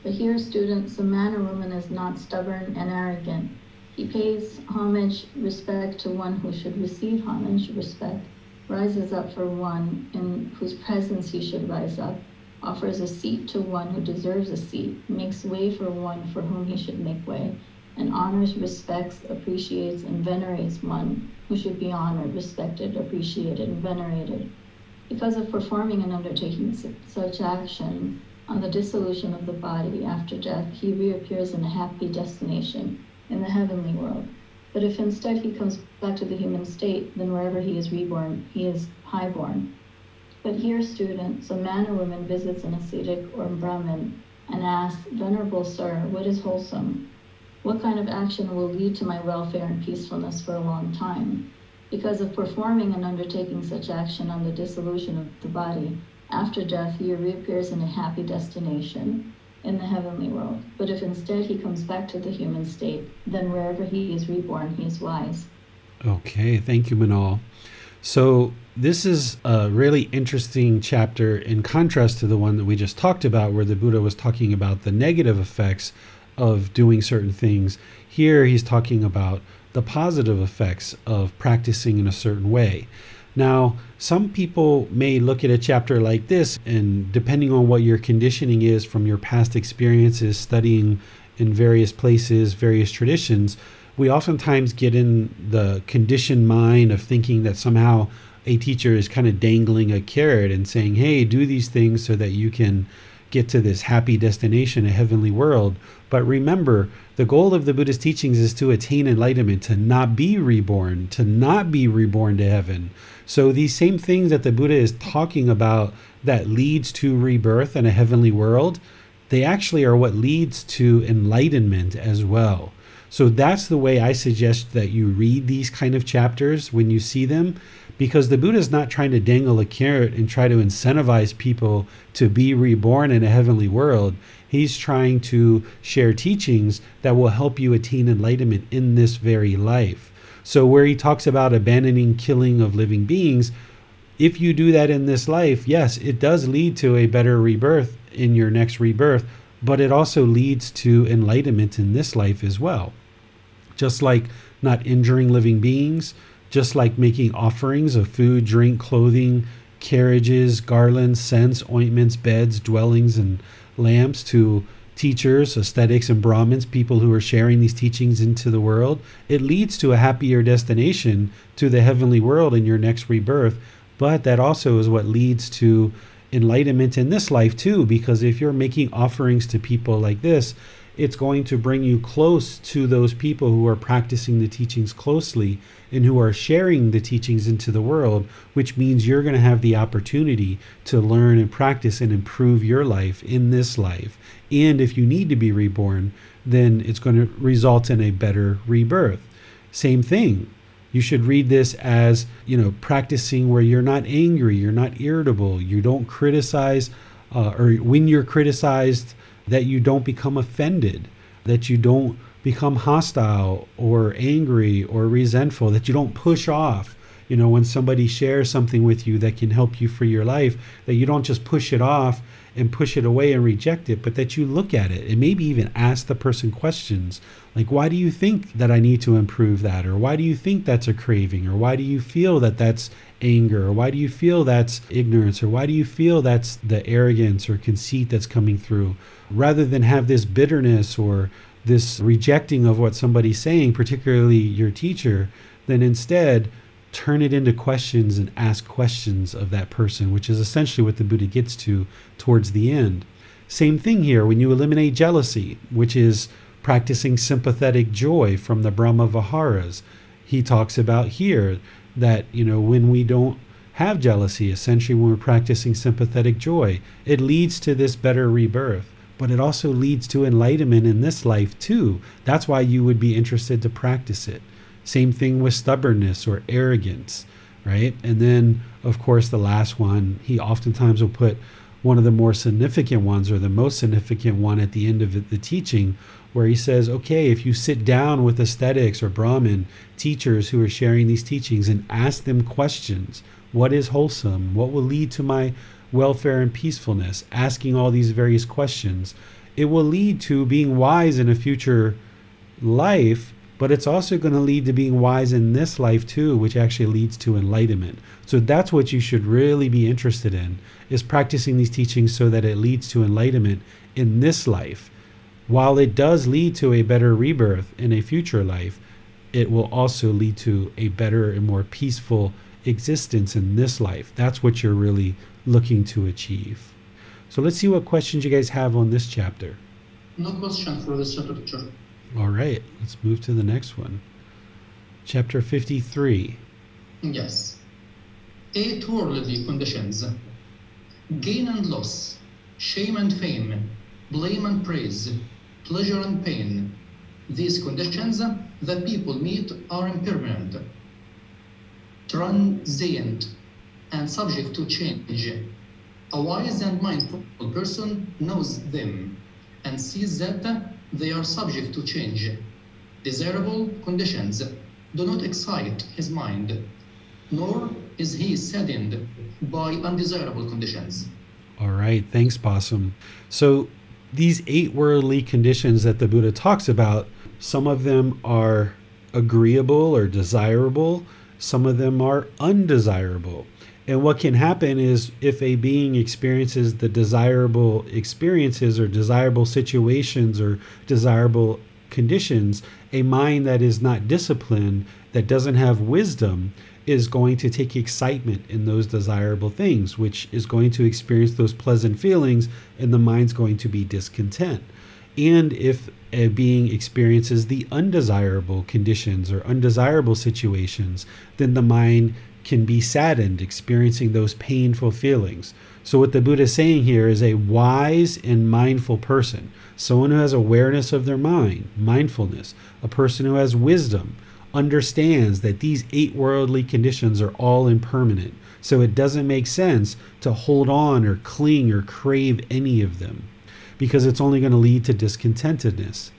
But here, students, a man or woman is not stubborn and arrogant. He pays homage, respect to one who should receive homage, respect, rises up for one in whose presence he should rise up, offers a seat to one who deserves a seat, makes way for one for whom he should make way, and honors, respects, appreciates, and venerates one who should be honored, respected, appreciated, and venerated. Because of performing and undertaking such action on the dissolution of the body after death, he reappears in a happy destination in the heavenly world. But if instead he comes back to the human state, then wherever he is reborn, he is highborn, but here, students, a man or woman visits an ascetic or Brahmin and asks, Venerable Sir, what is wholesome? What kind of action will lead to my welfare and peacefulness for a long time? Because of performing and undertaking such action on the dissolution of the body, after death he reappears in a happy destination in the heavenly world. But if instead he comes back to the human state, then wherever he is reborn, he is wise. Okay, thank you, Manal. So this is a really interesting chapter in contrast to the one that we just talked about, where the Buddha was talking about the negative effects of doing certain things. Here he's talking about the positive effects of practicing in a certain way. Now, some people may look at a chapter like this, and depending on what your conditioning is from your past experiences studying in various places, various traditions, we oftentimes get in the conditioned mind of thinking that somehow a teacher is kind of dangling a carrot and saying, hey, do these things so that you can get to this happy destination, a heavenly world. But remember, the goal of the Buddhist teachings is to attain enlightenment, to not be reborn, to not be reborn to heaven. So these same things that the Buddha is talking about that leads to rebirth and a heavenly world, they actually are what leads to enlightenment as well. So that's the way I suggest that you read these kind of chapters when you see them because the Buddha is not trying to dangle a carrot and try to incentivize people to be reborn in a heavenly world. He's trying to share teachings that will help you attain enlightenment in this very life. So, where he talks about abandoning killing of living beings, if you do that in this life, yes, it does lead to a better rebirth in your next rebirth, but it also leads to enlightenment in this life as well. Just like not injuring living beings, just like making offerings of food, drink, clothing, carriages, garlands, scents, ointments, beds, dwellings, and lamps to teachers, ascetics, and Brahmins, people who are sharing these teachings into the world, it leads to a happier destination to the heavenly world in your next rebirth. But that also is what leads to enlightenment in this life, too, because if you're making offerings to people like this, it's going to bring you close to those people who are practicing the teachings closely and who are sharing the teachings into the world, which means you're going to have the opportunity to learn and practice and improve your life in this life. And if you need to be reborn, then it's going to result in a better rebirth. Same thing. You should read this as, you know, practicing where you're not angry, you're not irritable, you don't criticize, uh, or when you're criticized, that you don't become offended, that you don't become hostile or angry or resentful, that you don't push off you know, when somebody shares something with you that can help you for your life, that you don't just push it off and push it away and reject it, but that you look at it and maybe even ask the person questions like, why do you think that I need to improve that? Or why do you think that's a craving? Or why do you feel that that's anger? Or why do you feel that's ignorance? Or why do you feel that's the arrogance or conceit that's coming through? Rather than have this bitterness or this rejecting of what somebody's saying, particularly your teacher, then instead turn it into questions and ask questions of that person, which is essentially what the Buddha gets to towards the end. Same thing here when you eliminate jealousy, which is practicing sympathetic joy from the Brahma Viharas. He talks about here that, you know, when we don't have jealousy, essentially when we're practicing sympathetic joy, it leads to this better rebirth. But it also leads to enlightenment in this life too. That's why you would be interested to practice it. Same thing with stubbornness or arrogance, right? And then, of course, the last one, he oftentimes will put one of the more significant ones or the most significant one at the end of the teaching, where he says, okay, if you sit down with ascetics or Brahmin teachers who are sharing these teachings and ask them questions, what is wholesome? What will lead to my welfare and peacefulness? Asking all these various questions, it will lead to being wise in a future life but it's also going to lead to being wise in this life too which actually leads to enlightenment so that's what you should really be interested in is practicing these teachings so that it leads to enlightenment in this life while it does lead to a better rebirth in a future life it will also lead to a better and more peaceful existence in this life that's what you're really looking to achieve so let's see what questions you guys have on this chapter No question for this chapter. all right, let's move to the next one. Chapter 53. Yes. Eight worldly conditions gain and loss, shame and fame, blame and praise, pleasure and pain. These conditions that people meet are impermanent, transient, and subject to change. A wise and mindful person knows them and sees that they are subject to change. Desirable conditions do not excite his mind, nor is he saddened by undesirable conditions. All right, thanks, Possum. So, these eight worldly conditions that the Buddha talks about, some of them are agreeable or desirable, some of them are undesirable. And what can happen is if a being experiences the desirable experiences or desirable situations or desirable conditions, a mind that is not disciplined, that doesn't have wisdom, is going to take excitement in those desirable things, which is going to experience those pleasant feelings, and the mind's going to be discontent. And if a being experiences the undesirable conditions or undesirable situations, then the mind can be saddened, experiencing those painful feelings. So, what the Buddha is saying here is a wise and mindful person, someone who has awareness of their mind, mindfulness, a person who has wisdom, understands that these eight worldly conditions are all impermanent. So, it doesn't make sense to hold on or cling or crave any of them because it's only going to lead to discontentedness.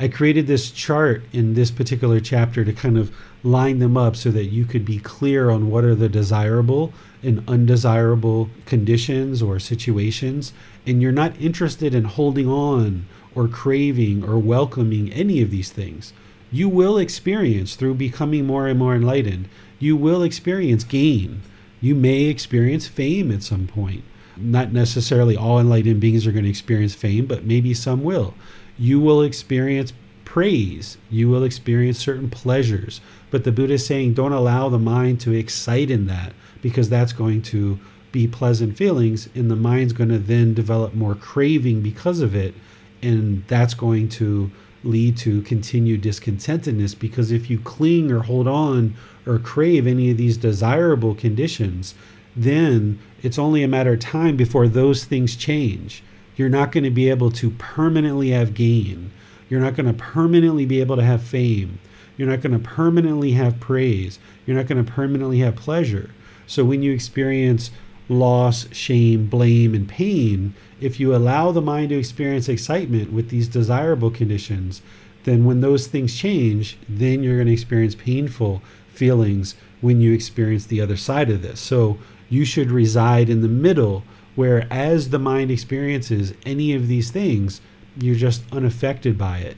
I created this chart in this particular chapter to kind of line them up so that you could be clear on what are the desirable and undesirable conditions or situations. And you're not interested in holding on or craving or welcoming any of these things. You will experience through becoming more and more enlightened, you will experience gain. You may experience fame at some point. Not necessarily all enlightened beings are going to experience fame, but maybe some will you will experience praise, you will experience certain pleasures. But the Buddha is saying don't allow the mind to excite in that because that's going to be pleasant feelings, and the mind's going to then develop more craving because of it, and that's going to lead to continued discontentedness because if you cling or hold on or crave any of these desirable conditions, then it's only a matter of time before those things change you're not going to be able to permanently have gain. You're not going to permanently be able to have fame. You're not going to permanently have praise. You're not going to permanently have pleasure. So when you experience loss, shame, blame, and pain, if you allow the mind to experience excitement with these desirable conditions, then when those things change, then you're going to experience painful feelings when you experience the other side of this. So you should reside in the middle where as the mind experiences any of these things, you're just unaffected by it.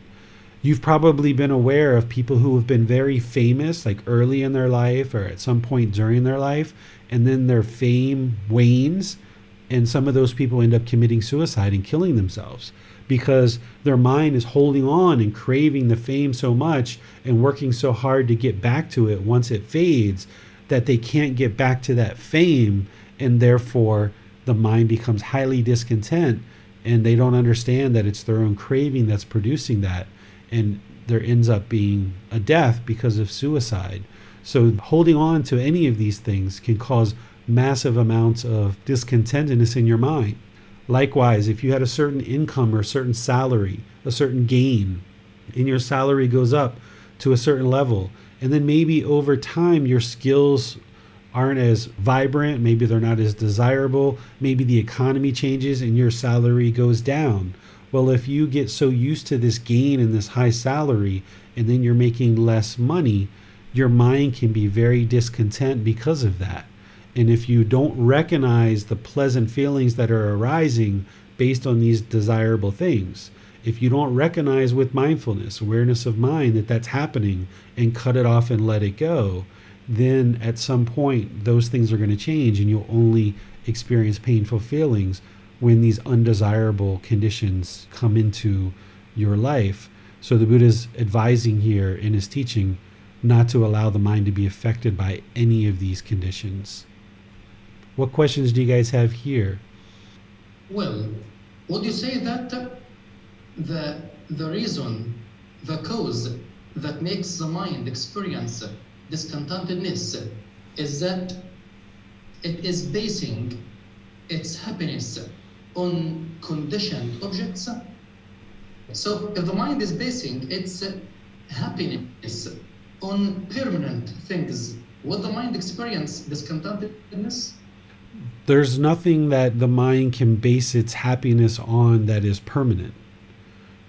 You've probably been aware of people who have been very famous, like early in their life or at some point during their life, and then their fame wanes, and some of those people end up committing suicide and killing themselves because their mind is holding on and craving the fame so much and working so hard to get back to it once it fades that they can't get back to that fame and therefore the mind becomes highly discontent and they don't understand that it's their own craving that's producing that and there ends up being a death because of suicide so holding on to any of these things can cause massive amounts of discontentedness in your mind likewise if you had a certain income or a certain salary a certain gain and your salary goes up to a certain level and then maybe over time your skills aren't as vibrant, maybe they're not as desirable, maybe the economy changes and your salary goes down. Well, if you get so used to this gain and this high salary and then you're making less money, your mind can be very discontent because of that. And if you don't recognize the pleasant feelings that are arising based on these desirable things, if you don't recognize with mindfulness, awareness of mind, that that's happening and cut it off and let it go, then at some point those things are going to change and you'll only experience painful feelings when these undesirable conditions come into your life. So the Buddha is advising here in his teaching not to allow the mind to be affected by any of these conditions. What questions do you guys have here? Well, would you say that the the reason, the cause that makes the mind experience discontentedness is that it is basing its happiness on conditioned objects. So if the mind is basing its happiness on permanent things, would the mind experience discontentedness? There's nothing that the mind can base its happiness on that is permanent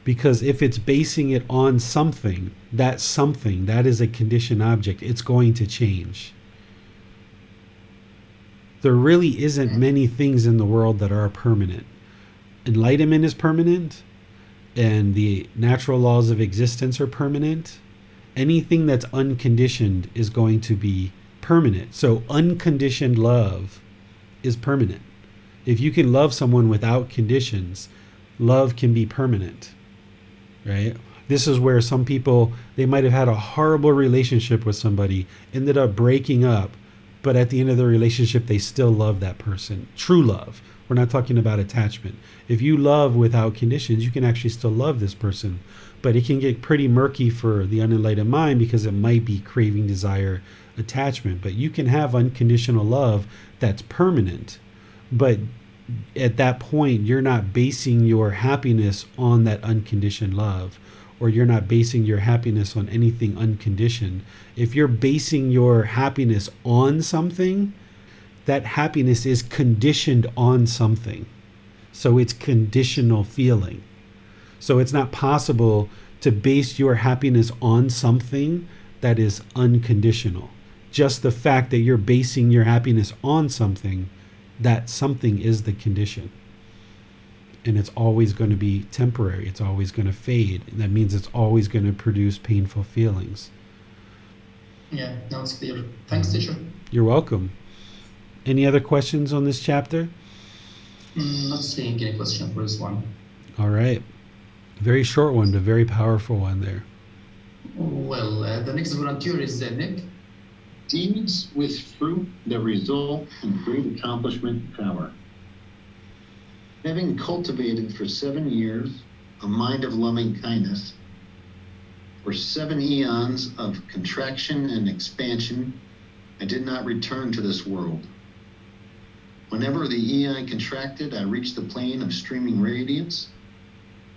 because if it's basing it on something, that something, that is a conditioned object, it's going to change. There really isn't many things in the world that are permanent. Enlightenment is permanent, and the natural laws of existence are permanent. Anything that's unconditioned is going to be permanent. So, unconditioned love is permanent. If you can love someone without conditions, love can be permanent right? This is where some people they might have had a horrible relationship with somebody, ended up breaking up, but at the end of the relationship they still love that person. True love. We're not talking about attachment. If you love without conditions, you can actually still love this person, but it can get pretty murky for the unenlightened mind because it might be craving, desire, attachment. But you can have unconditional love that's permanent. But at that point you're not basing your happiness on that unconditioned love or you're not basing your happiness on anything unconditioned if you're basing your happiness on something that happiness is conditioned on something so it's conditional feeling so it's not possible to base your happiness on something that is unconditional just the fact that you're basing your happiness on something that something is the condition. And it's always going to be temporary. It's always going to fade. And that means it's always going to produce painful feelings. Yeah, now it's clear. Thanks, teacher. You're welcome. Any other questions on this chapter? Mm, not seeing any question for this one. All right. Very short one, but very powerful one there. Well, uh, the next volunteer is uh, Nick. Deeds with fruit that result in great accomplishment power. Having cultivated for seven years a mind of loving kindness, for seven eons of contraction and expansion, I did not return to this world. Whenever the eon contracted, I reached the plane of streaming radiance.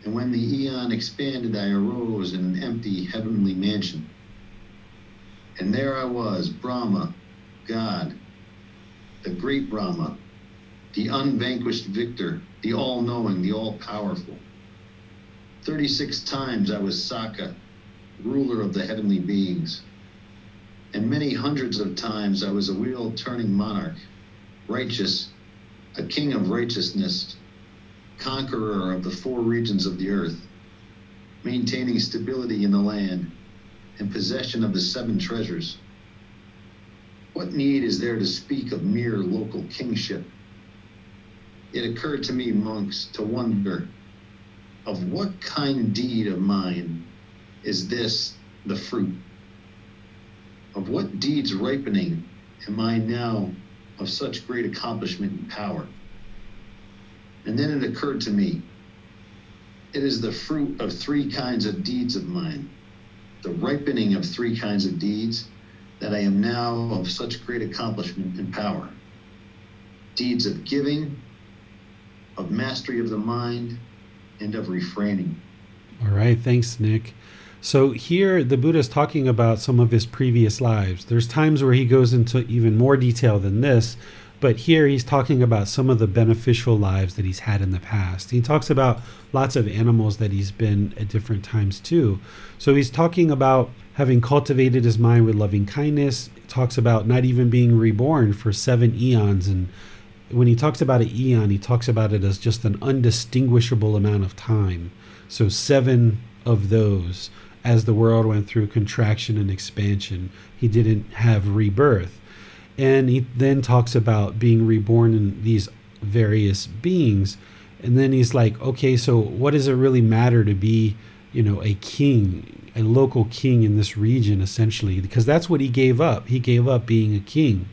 And when the eon expanded, I arose in an empty heavenly mansion. And there I was, Brahma, God, the great Brahma, the unvanquished victor, the all knowing, the all powerful. 36 times I was Sakka, ruler of the heavenly beings. and many hundreds of times I was a wheel turning monarch, righteous, a king of righteousness, conqueror of the four regions of the earth, maintaining stability in the land and possession of the seven treasures. What need is there to speak of mere local kingship? It occurred to me, monks, to wonder of what kind deed of mine is this the fruit? Of what deeds ripening am I now of such great accomplishment and power? And then it occurred to me it is the fruit of three kinds of deeds of mine, the ripening of three kinds of deeds that I am now of such great accomplishment and power deeds of giving, of mastery of the mind, and of refraining. All right, thanks, Nick. So here the Buddha is talking about some of his previous lives. There's times where he goes into even more detail than this, but here he's talking about some of the beneficial lives that he's had in the past. He talks about lots of animals that he's been at different times too. So he's talking about having cultivated his mind with loving kindness. He talks about not even being reborn for seven eons and when he talks about an eon, he talks about it as just an undistinguishable amount of time. So, seven of those as the world went through contraction and expansion, he didn't have rebirth. And he then talks about being reborn in these various beings. And then he's like, okay, so what does it really matter to be, you know, a king, a local king in this region, essentially? Because that's what he gave up. He gave up being a king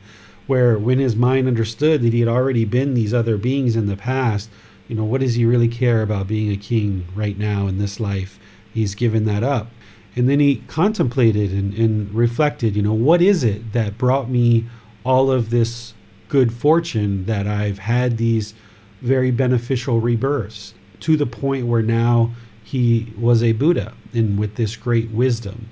where when his mind understood that he had already been these other beings in the past, you know, what does he really care about being a king right now in this life? He's given that up. And then he contemplated and, and reflected, you know, what is it that brought me all of this good fortune that I've had these very beneficial rebirths to the point where now he was a Buddha and with this great wisdom.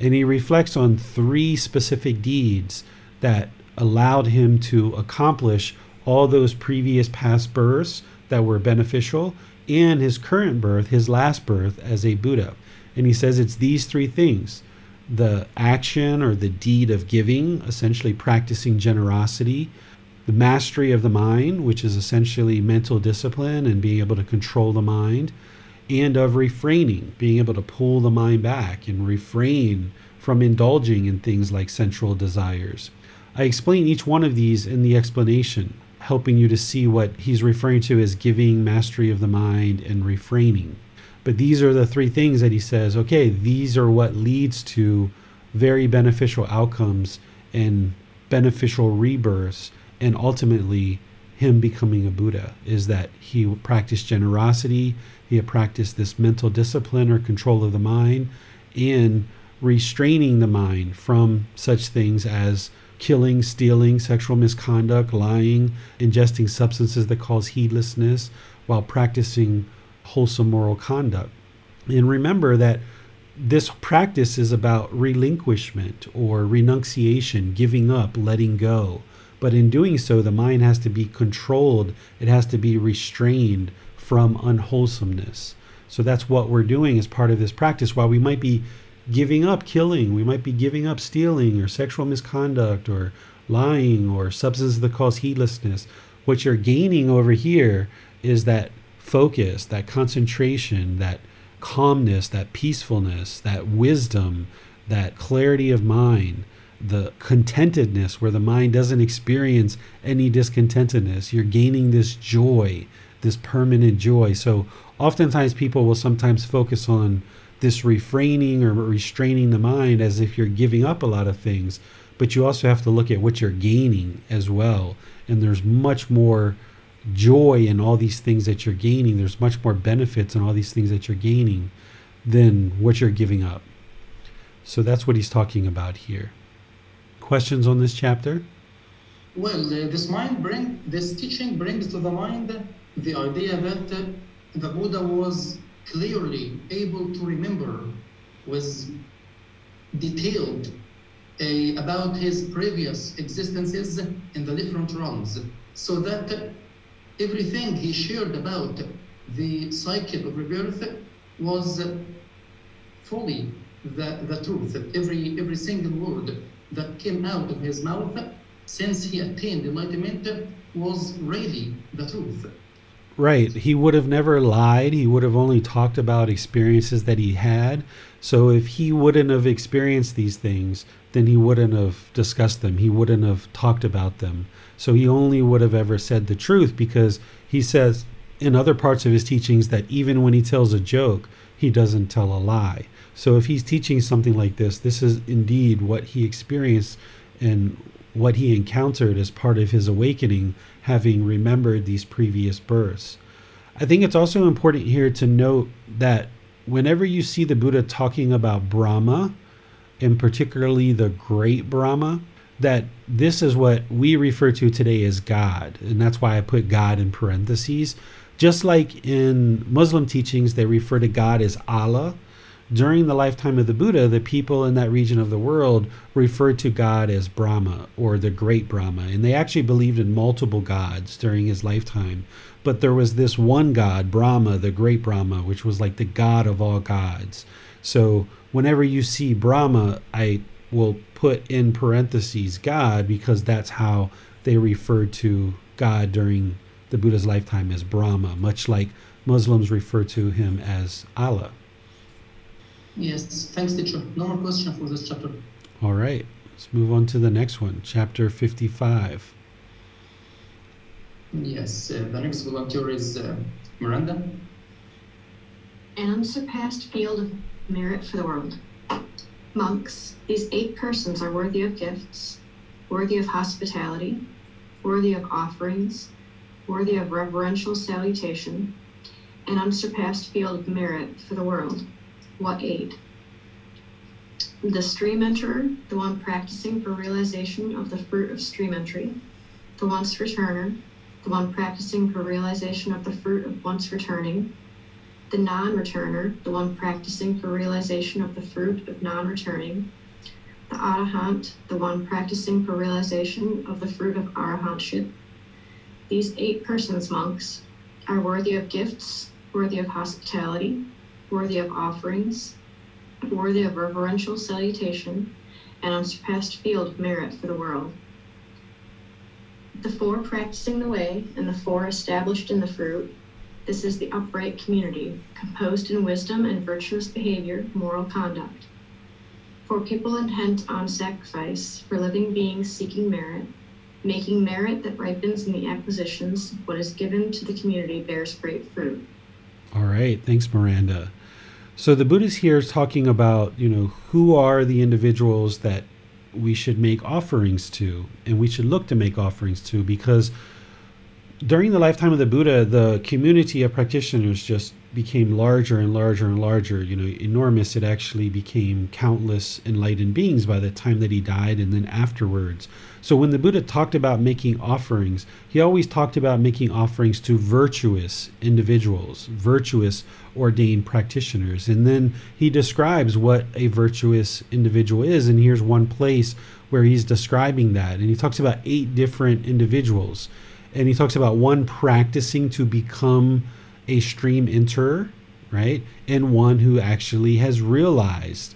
And he reflects on three specific deeds that allowed him to accomplish all those previous past births that were beneficial and his current birth, his last birth as a Buddha. And he says it's these three things the action or the deed of giving, essentially practicing generosity, the mastery of the mind, which is essentially mental discipline and being able to control the mind, and of refraining, being able to pull the mind back and refrain from indulging in things like sensual desires. I explain each one of these in the explanation, helping you to see what he's referring to as giving, mastery of the mind, and refraining. But these are the three things that he says, okay, these are what leads to very beneficial outcomes and beneficial rebirths, and ultimately him becoming a Buddha is that he practiced generosity, he practiced this mental discipline or control of the mind, in restraining the mind from such things as killing, stealing, sexual misconduct, lying, ingesting substances that cause heedlessness while practicing wholesome moral conduct. And remember that this practice is about relinquishment or renunciation, giving up, letting go. But in doing so, the mind has to be controlled, it has to be restrained from unwholesomeness. So that's what we're doing as part of this practice. While we might be giving up killing. We might be giving up stealing or sexual misconduct or lying or substances that cause heedlessness. What you're gaining over here is that focus, that concentration, that calmness, that peacefulness, that wisdom, that clarity of mind, the contentedness where the mind doesn't experience any discontentedness. You're gaining this joy, this permanent joy. So oftentimes people will sometimes focus on this refraining or restraining the mind as if you're giving up a lot of things, but you also have to look at what you're gaining as well. And there's much more joy in all these things that you're gaining. There's much more benefits in all these things that you're gaining than what you're giving up. So that's what he's talking about here. Questions on this chapter? Well, uh, this mind bring this teaching brings to the mind the idea that uh, the Buddha was clearly able to remember was detailed uh, about his previous existences in the different realms so that everything he shared about the cycle of rebirth was fully the, the truth every every single word that came out of his mouth since he attained enlightenment was really the truth. Right. He would have never lied. He would have only talked about experiences that he had. So if he wouldn't have experienced these things, then he wouldn't have discussed them. He wouldn't have talked about them. So he only would have ever said the truth because he says in other parts of his teachings that even when he tells a joke, he doesn't tell a lie. So if he's teaching something like this, this is indeed what he experienced and what he encountered as part of his awakening, having remembered these previous births. I think it's also important here to note that whenever you see the Buddha talking about Brahma, and particularly the great Brahma, that this is what we refer to today as God. And that's why I put God in parentheses. Just like in Muslim teachings, they refer to God as Allah during the lifetime of the Buddha, the people in that region of the world referred to God as Brahma or the great Brahma. And they actually believed in multiple gods during his lifetime. But there was this one God, Brahma, the great Brahma, which was like the God of all gods. So whenever you see Brahma, I will put in parentheses God because that's how they referred to God during the Buddha's lifetime as Brahma, much like Muslims refer to him as Allah. Yes, thanks, teacher. No more question for this chapter. All right, let's move on to the next one, chapter 55. Yes, uh, the next volunteer is uh, Miranda. An unsurpassed field of merit for the world. Monks, these eight persons are worthy of gifts, worthy of hospitality, worthy of offerings, worthy of reverential salutation, an unsurpassed field of merit for the world what aid? The stream enterer, the one practicing for realization of the fruit of stream entry, the once returner, the one practicing for realization of the fruit of once returning, the non returner, the one practicing for realization of the fruit of non returning, the arahant, the one practicing for realization of the fruit of arahantship. These eight persons, monks, are worthy of gifts, worthy of hospitality, worthy of offerings, worthy of reverential salutation, and unsurpassed field of merit for the world. The four practicing the way, and the four established in the fruit, this is the upright community, composed in wisdom and virtuous behavior, moral conduct. For people intent on sacrifice, for living beings seeking merit, making merit that ripens in the acquisitions, what is given to the community bears great fruit. All right, thanks, Miranda. So the Buddhist here is talking about, you know, who are the individuals that we should make offerings to and we should look to make offerings to because during the lifetime of the Buddha, the community of practitioners just became larger and larger and larger, you know, enormous. It actually became countless enlightened beings by the time that he died and then afterwards. So when the Buddha talked about making offerings, he always talked about making offerings to virtuous individuals, virtuous ordained practitioners. And then he describes what a virtuous individual is. And here's one place where he's describing that. And he talks about eight different individuals. And he talks about one practicing to become a stream enterer, right? And one who actually has realized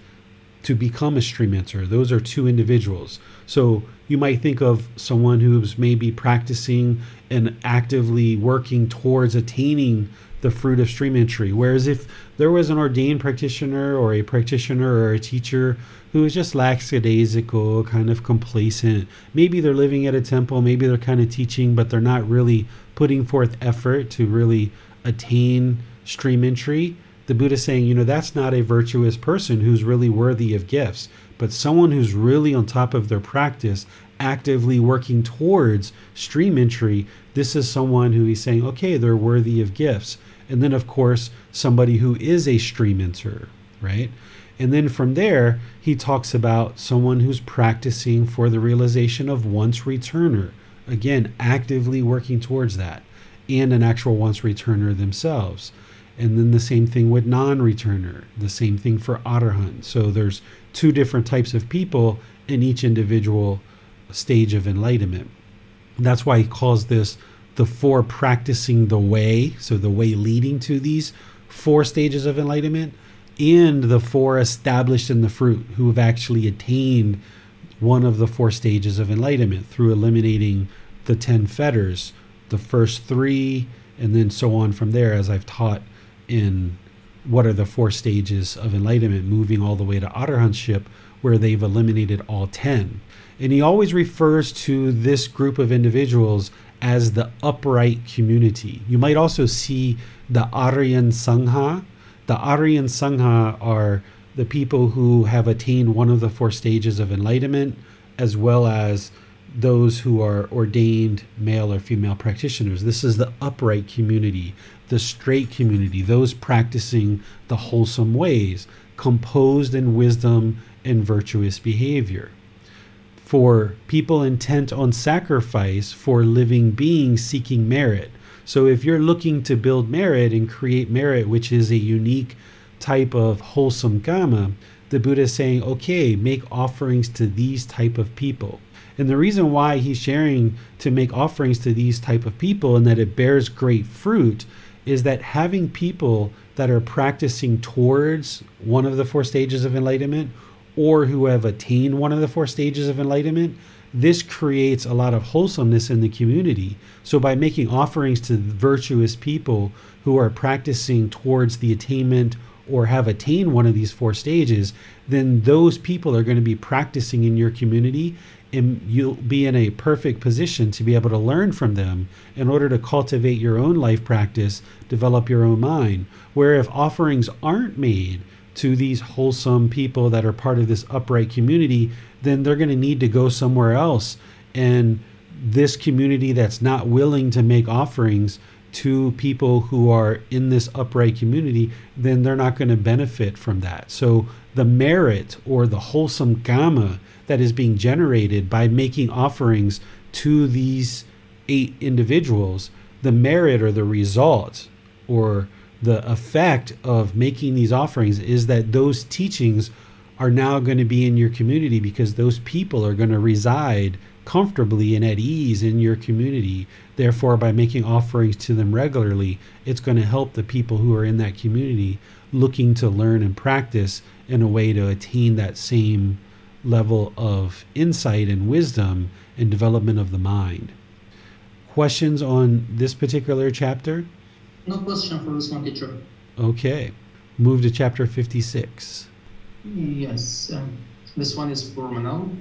to become a stream enterer. Those are two individuals. So you might think of someone who's maybe practicing and actively working towards attaining the fruit of stream entry. Whereas if there was an ordained practitioner or a practitioner or a teacher who is just lackadaisical, kind of complacent, maybe they're living at a temple, maybe they're kind of teaching, but they're not really putting forth effort to really attain stream entry. The Buddha saying, you know, that's not a virtuous person who's really worthy of gifts, but someone who's really on top of their practice, actively working towards stream entry. This is someone who he's saying, okay, they're worthy of gifts. And then, of course, somebody who is a stream enterer, right? And then from there, he talks about someone who's practicing for the realization of once returner. Again, actively working towards that, and an actual once returner themselves. And then the same thing with non returner, the same thing for arahant. So there's two different types of people in each individual stage of enlightenment. That's why he calls this the four practicing the way, so the way leading to these four stages of enlightenment, and the four established in the fruit who have actually attained one of the four stages of enlightenment through eliminating the 10 fetters, the first three, and then so on from there, as I've taught in what are the four stages of enlightenment, moving all the way to arahantship, where they've eliminated all 10. And he always refers to this group of individuals as the upright community. You might also see the Aryan Sangha. The Aryan Sangha are the people who have attained one of the four stages of enlightenment, as well as those who are ordained male or female practitioners. This is the upright community, the straight community, those practicing the wholesome ways, composed in wisdom and virtuous behavior. For people intent on sacrifice for living beings seeking merit. So if you're looking to build merit and create merit, which is a unique type of wholesome karma, the Buddha is saying, okay, make offerings to these type of people. And the reason why he's sharing to make offerings to these type of people and that it bears great fruit is that having people that are practicing towards one of the four stages of enlightenment or who have attained one of the four stages of enlightenment, this creates a lot of wholesomeness in the community. So, by making offerings to virtuous people who are practicing towards the attainment or have attained one of these four stages, then those people are going to be practicing in your community and you'll be in a perfect position to be able to learn from them in order to cultivate your own life practice, develop your own mind. Where if offerings aren't made to these wholesome people that are part of this upright community, then they're going to need to go somewhere else. And this community that's not willing to make offerings to people who are in this upright community, then they're not going to benefit from that. So the merit or the wholesome karma that is being generated by making offerings to these eight individuals, the merit or the result or the effect of making these offerings is that those teachings are now going to be in your community because those people are going to reside comfortably and at ease in your community. Therefore, by making offerings to them regularly, it's going to help the people who are in that community looking to learn and practice in a way to attain that same level of insight and wisdom and development of the mind. Questions on this particular chapter? No question for this one, teacher. Okay. Move to chapter 56. Yes, um, this one is for Manal.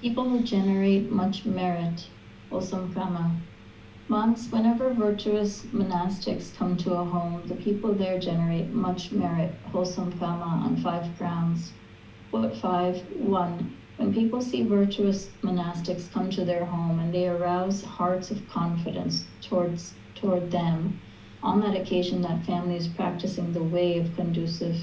People who generate much merit, wholesome karma. Monks, whenever virtuous monastics come to a home, the people there generate much merit, wholesome karma on five grounds. What five? One, when people see virtuous monastics come to their home and they arouse hearts of confidence towards toward them, on that occasion that family is practicing the way of conducive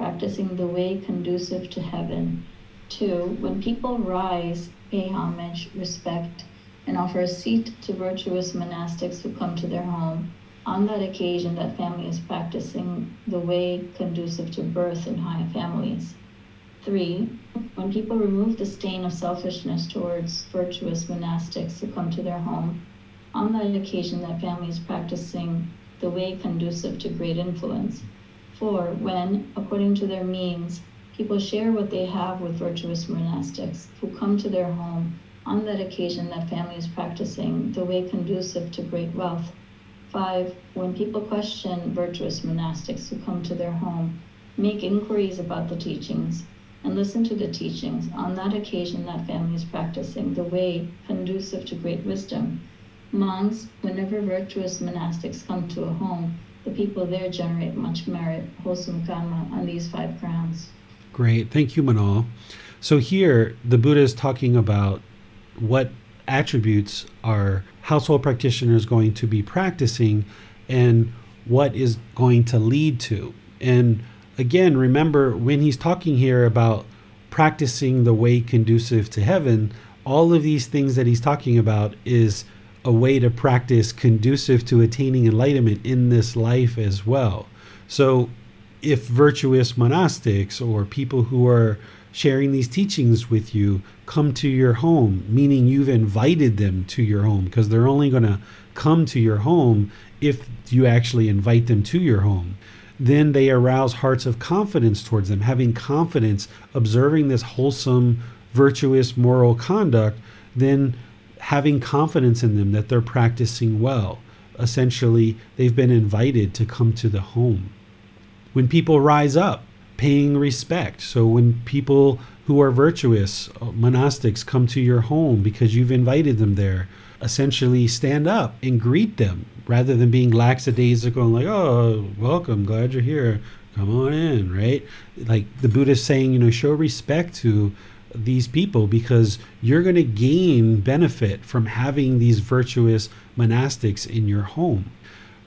practicing the way conducive to heaven. Two, when people rise, pay homage, respect, and offer a seat to virtuous monastics who come to their home, on that occasion that family is practicing the way conducive to birth in high families. Three, when people remove the stain of selfishness towards virtuous monastics who come to their home, on that occasion that family is practicing the way conducive to great influence. Four, when, according to their means, people share what they have with virtuous monastics who come to their home, on that occasion that family is practicing the way conducive to great wealth. Five, when people question virtuous monastics who come to their home, make inquiries about the teachings, and listen to the teachings. On that occasion, that family is practicing the way conducive to great wisdom. Monks, whenever virtuous monastics come to a home, the people there generate much merit, wholesome karma, on these five grounds. Great. Thank you, Manal. So here, the Buddha is talking about what attributes are household practitioners going to be practicing and what is going to lead to. And again, remember when he's talking here about practicing the way conducive to heaven, all of these things that he's talking about is a way to practice conducive to attaining enlightenment in this life as well. So, if virtuous monastics or people who are sharing these teachings with you come to your home, meaning you've invited them to your home, because they're only going to come to your home if you actually invite them to your home. Then they arouse hearts of confidence towards them, having confidence, observing this wholesome virtuous moral conduct, then having confidence in them that they're practicing well. Essentially, they've been invited to come to the home. When people rise up, paying respect. So when people who are virtuous, uh, monastics, come to your home because you've invited them there, essentially stand up and greet them rather than being lackadaisical and like, oh, welcome, glad you're here, come on in, right? Like the Buddha saying, you know, show respect to these people because you're going to gain benefit from having these virtuous monastics in your home.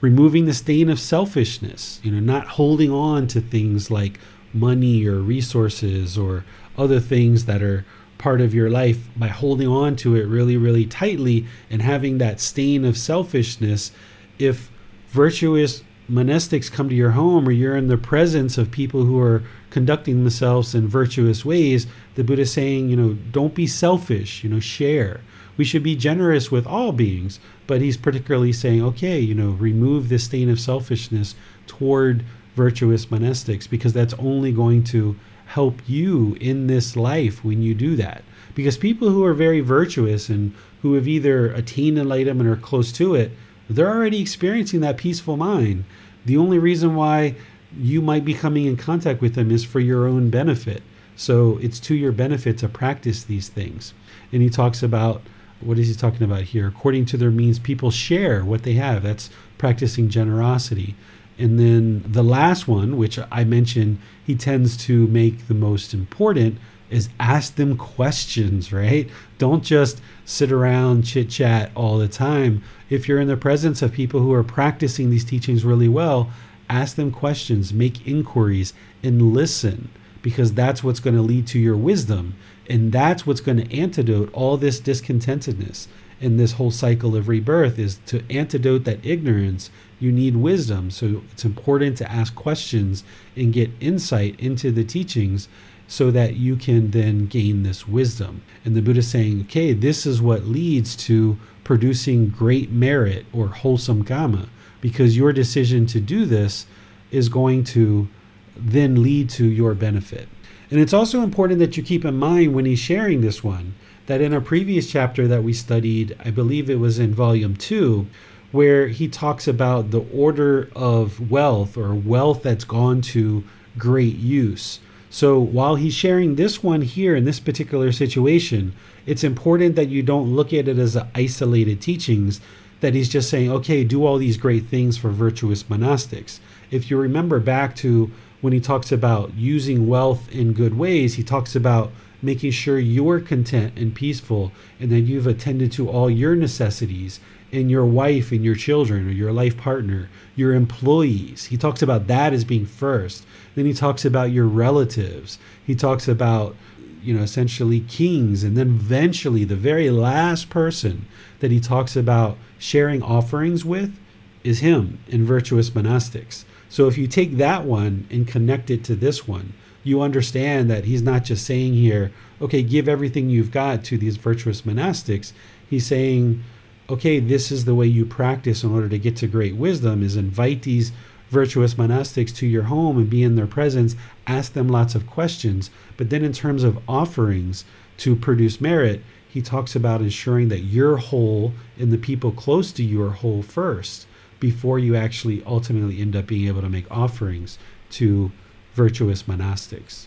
Removing the stain of selfishness, you know, not holding on to things like money or resources or other things that are part of your life by holding on to it really, really tightly and having that stain of selfishness. If virtuous monastics come to your home or you're in the presence of people who are conducting themselves in virtuous ways, the Buddha is saying, you know, don't be selfish, you know, share. We should be generous with all beings, but he's particularly saying, okay, you know, remove this stain of selfishness toward virtuous monastics because that's only going to help you in this life when you do that. Because people who are very virtuous and who have either attained enlightenment or are close to it, they're already experiencing that peaceful mind. The only reason why you might be coming in contact with them is for your own benefit. So it's to your benefit to practice these things. And he talks about what is he talking about here? According to their means, people share what they have. That's practicing generosity. And then the last one, which I mentioned, he tends to make the most important, is ask them questions, right? Don't just sit around chit chat all the time. If you're in the presence of people who are practicing these teachings really well, ask them questions, make inquiries, and listen because that's what's going to lead to your wisdom. And that's what's going to antidote all this discontentedness in this whole cycle of rebirth is to antidote that ignorance you need wisdom so it's important to ask questions and get insight into the teachings so that you can then gain this wisdom. And the Buddha is saying, okay, this is what leads to producing great merit or wholesome karma, because your decision to do this is going to then lead to your benefit. And it's also important that you keep in mind when he's sharing this one that in a previous chapter that we studied, I believe it was in volume two, where he talks about the order of wealth or wealth that's gone to great use. So while he's sharing this one here in this particular situation, it's important that you don't look at it as isolated teachings, that he's just saying, okay, do all these great things for virtuous monastics. If you remember back to when he talks about using wealth in good ways, he talks about making sure you're content and peaceful and that you've attended to all your necessities and your wife and your children or your life partner, your employees. He talks about that as being first. Then he talks about your relatives. He talks about, you know, essentially kings. And then eventually, the very last person that he talks about sharing offerings with is him in virtuous monastics. So if you take that one and connect it to this one, you understand that he's not just saying here, okay, give everything you've got to these virtuous monastics. He's saying, okay, this is the way you practice in order to get to great wisdom is invite these virtuous monastics to your home and be in their presence, ask them lots of questions. But then in terms of offerings to produce merit, he talks about ensuring that you're whole and the people close to you are whole first before you actually ultimately end up being able to make offerings to virtuous monastics.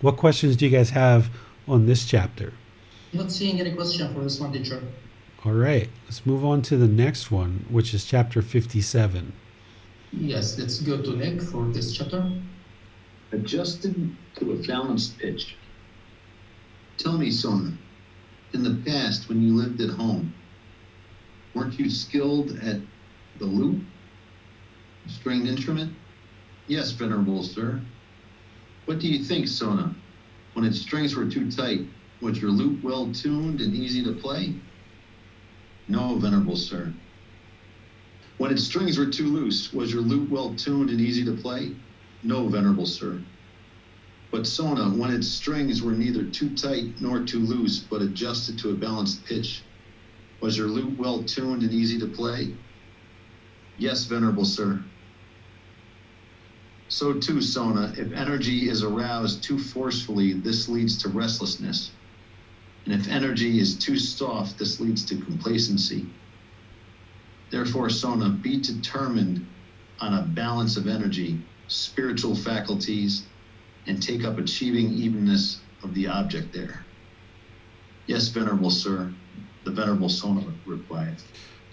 What questions do you guys have on this chapter? Not seeing any question for this one, teacher. All right, let's move on to the next one, which is chapter 57. Yes, let's go to Nick for this chapter. Adjusted to a balanced pitch. Tell me, Sona, in the past when you lived at home, weren't you skilled at the lute? Stringed instrument? Yes, Venerable Sir. What do you think, Sona? When its strings were too tight, was your lute well tuned and easy to play? No, Venerable Sir. When its strings were too loose, was your lute well tuned and easy to play? No, Venerable Sir. But Sona, when its strings were neither too tight nor too loose, but adjusted to a balanced pitch, was your lute well tuned and easy to play? Yes, Venerable Sir. So too, Sona, if energy is aroused too forcefully, this leads to restlessness, And if energy is too soft, this leads to complacency. Therefore, Sona, be determined on a balance of energy, spiritual faculties, and take up achieving evenness of the object there. Yes, Venerable Sir, the Venerable Sona replied.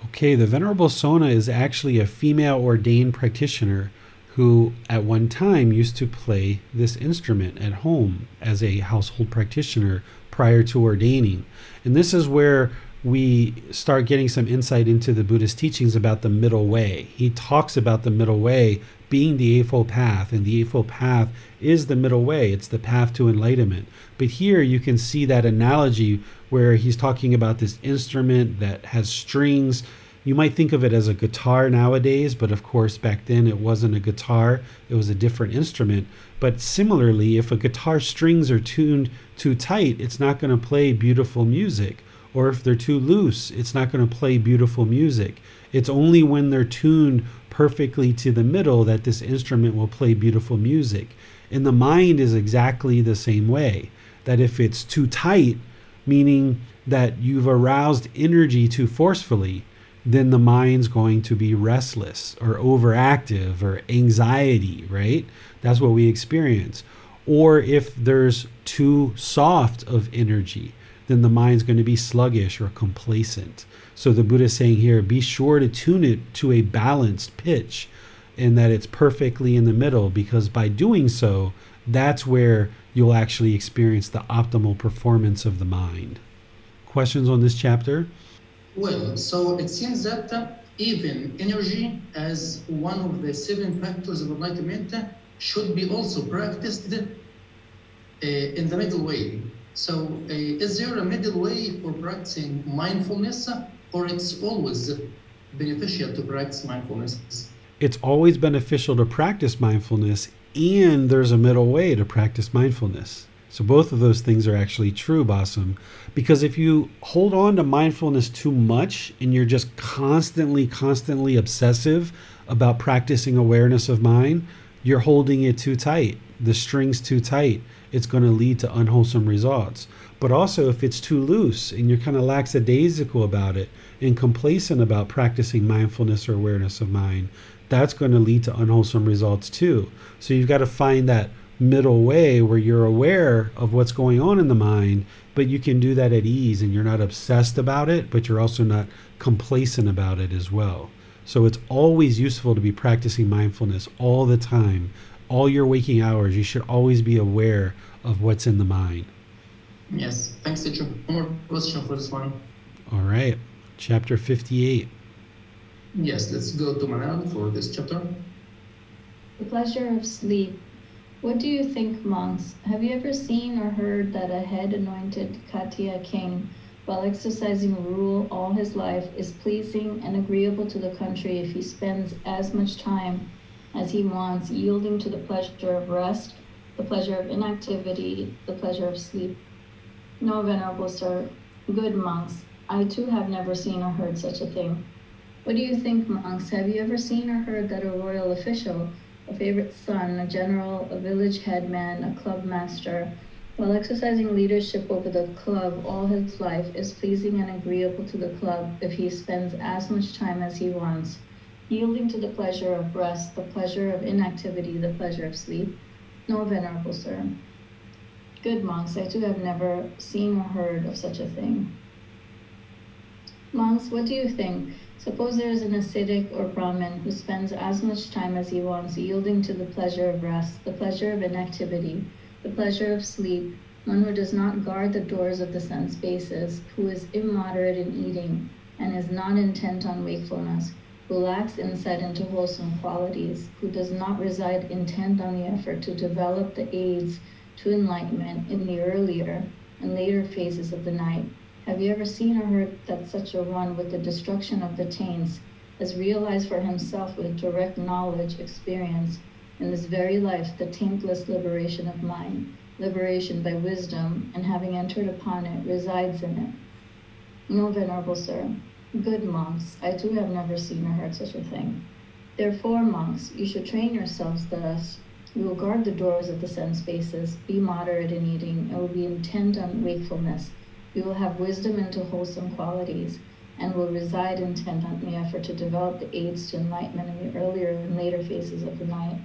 Okay, the Venerable Sona is actually a female ordained practitioner who at one time used to play this instrument at home as a household practitioner prior to ordaining. And this is where we start getting some insight into the Buddhist teachings about the middle way. He talks about the middle way being the Eightfold Path, and the Eightfold Path is the middle way. It's the path to enlightenment. But here you can see that analogy where he's talking about this instrument that has strings. You might think of it as a guitar nowadays, but of course, back then it wasn't a guitar, it was a different instrument. But similarly, if a guitar strings are tuned too tight, it's not going to play beautiful music. Or if they're too loose, it's not going to play beautiful music. It's only when they're tuned perfectly to the middle that this instrument will play beautiful music. And the mind is exactly the same way. That if it's too tight, meaning that you've aroused energy too forcefully, then the mind's going to be restless or overactive or anxiety, right? That's what we experience. Or if there's too soft of energy, then the mind's going to be sluggish or complacent. So the Buddha is saying here be sure to tune it to a balanced pitch and that it's perfectly in the middle because by doing so, that's where you'll actually experience the optimal performance of the mind. Questions on this chapter? Well, so it seems that uh, even energy as one of the seven factors of enlightenment should be also practiced uh, in the middle way. So, uh, is there a middle way for practicing mindfulness, or it's always beneficial to practice mindfulness? It's always beneficial to practice mindfulness, and there's a middle way to practice mindfulness. So, both of those things are actually true, Bassam. Because if you hold on to mindfulness too much and you're just constantly, constantly obsessive about practicing awareness of mind, you're holding it too tight. The string's too tight it's going to lead to unwholesome results. But also, if it's too loose and you're kind of lackadaisical about it and complacent about practicing mindfulness or awareness of mind, that's going to lead to unwholesome results too. So you've got to find that middle way where you're aware of what's going on in the mind, but you can do that at ease and you're not obsessed about it, but you're also not complacent about it as well. So it's always useful to be practicing mindfulness all the time all your waking hours, you should always be aware of what's in the mind. Yes. Thanks, teacher. One more question for this one. All right. Chapter 58. Yes, let's go to Manal for this chapter. The pleasure of sleep. What do you think, monks? Have you ever seen or heard that a head anointed Khattiya king, while exercising rule all his life, is pleasing and agreeable to the country if he spends as much time as he wants, yielding to the pleasure of rest, the pleasure of inactivity, the pleasure of sleep. No, venerable sir, good monks, I too have never seen or heard such a thing. What do you think, monks? Have you ever seen or heard that a royal official, a favorite son, a general, a village headman, a club master, while exercising leadership over the club all his life, is pleasing and agreeable to the club if he spends as much time as he wants? yielding to the pleasure of rest, the pleasure of inactivity, the pleasure of sleep. No, venerable sir. Good monks, I too have never seen or heard of such a thing. Monks, what do you think? Suppose there is an ascetic or Brahmin who spends as much time as he wants yielding to the pleasure of rest, the pleasure of inactivity, the pleasure of sleep, one who does not guard the doors of the sense bases, who is immoderate in eating, and is not intent on wakefulness, who lacks insight into wholesome qualities, who does not reside intent on the effort to develop the aids to enlightenment in the earlier and later phases of the night. Have you ever seen or heard that such a one with the destruction of the taints has realized for himself with direct knowledge, experience, in this very life the taintless liberation of mind, liberation by wisdom, and having entered upon it, resides in it? No, venerable sir, Good monks, I too have never seen or heard such a thing. Therefore, monks, you should train yourselves thus. You will guard the doors of the sense bases, be moderate in eating, and will be intent on wakefulness, we will have wisdom into wholesome qualities and will reside intent on the effort to develop the aids to enlightenment in the earlier and later phases of the night.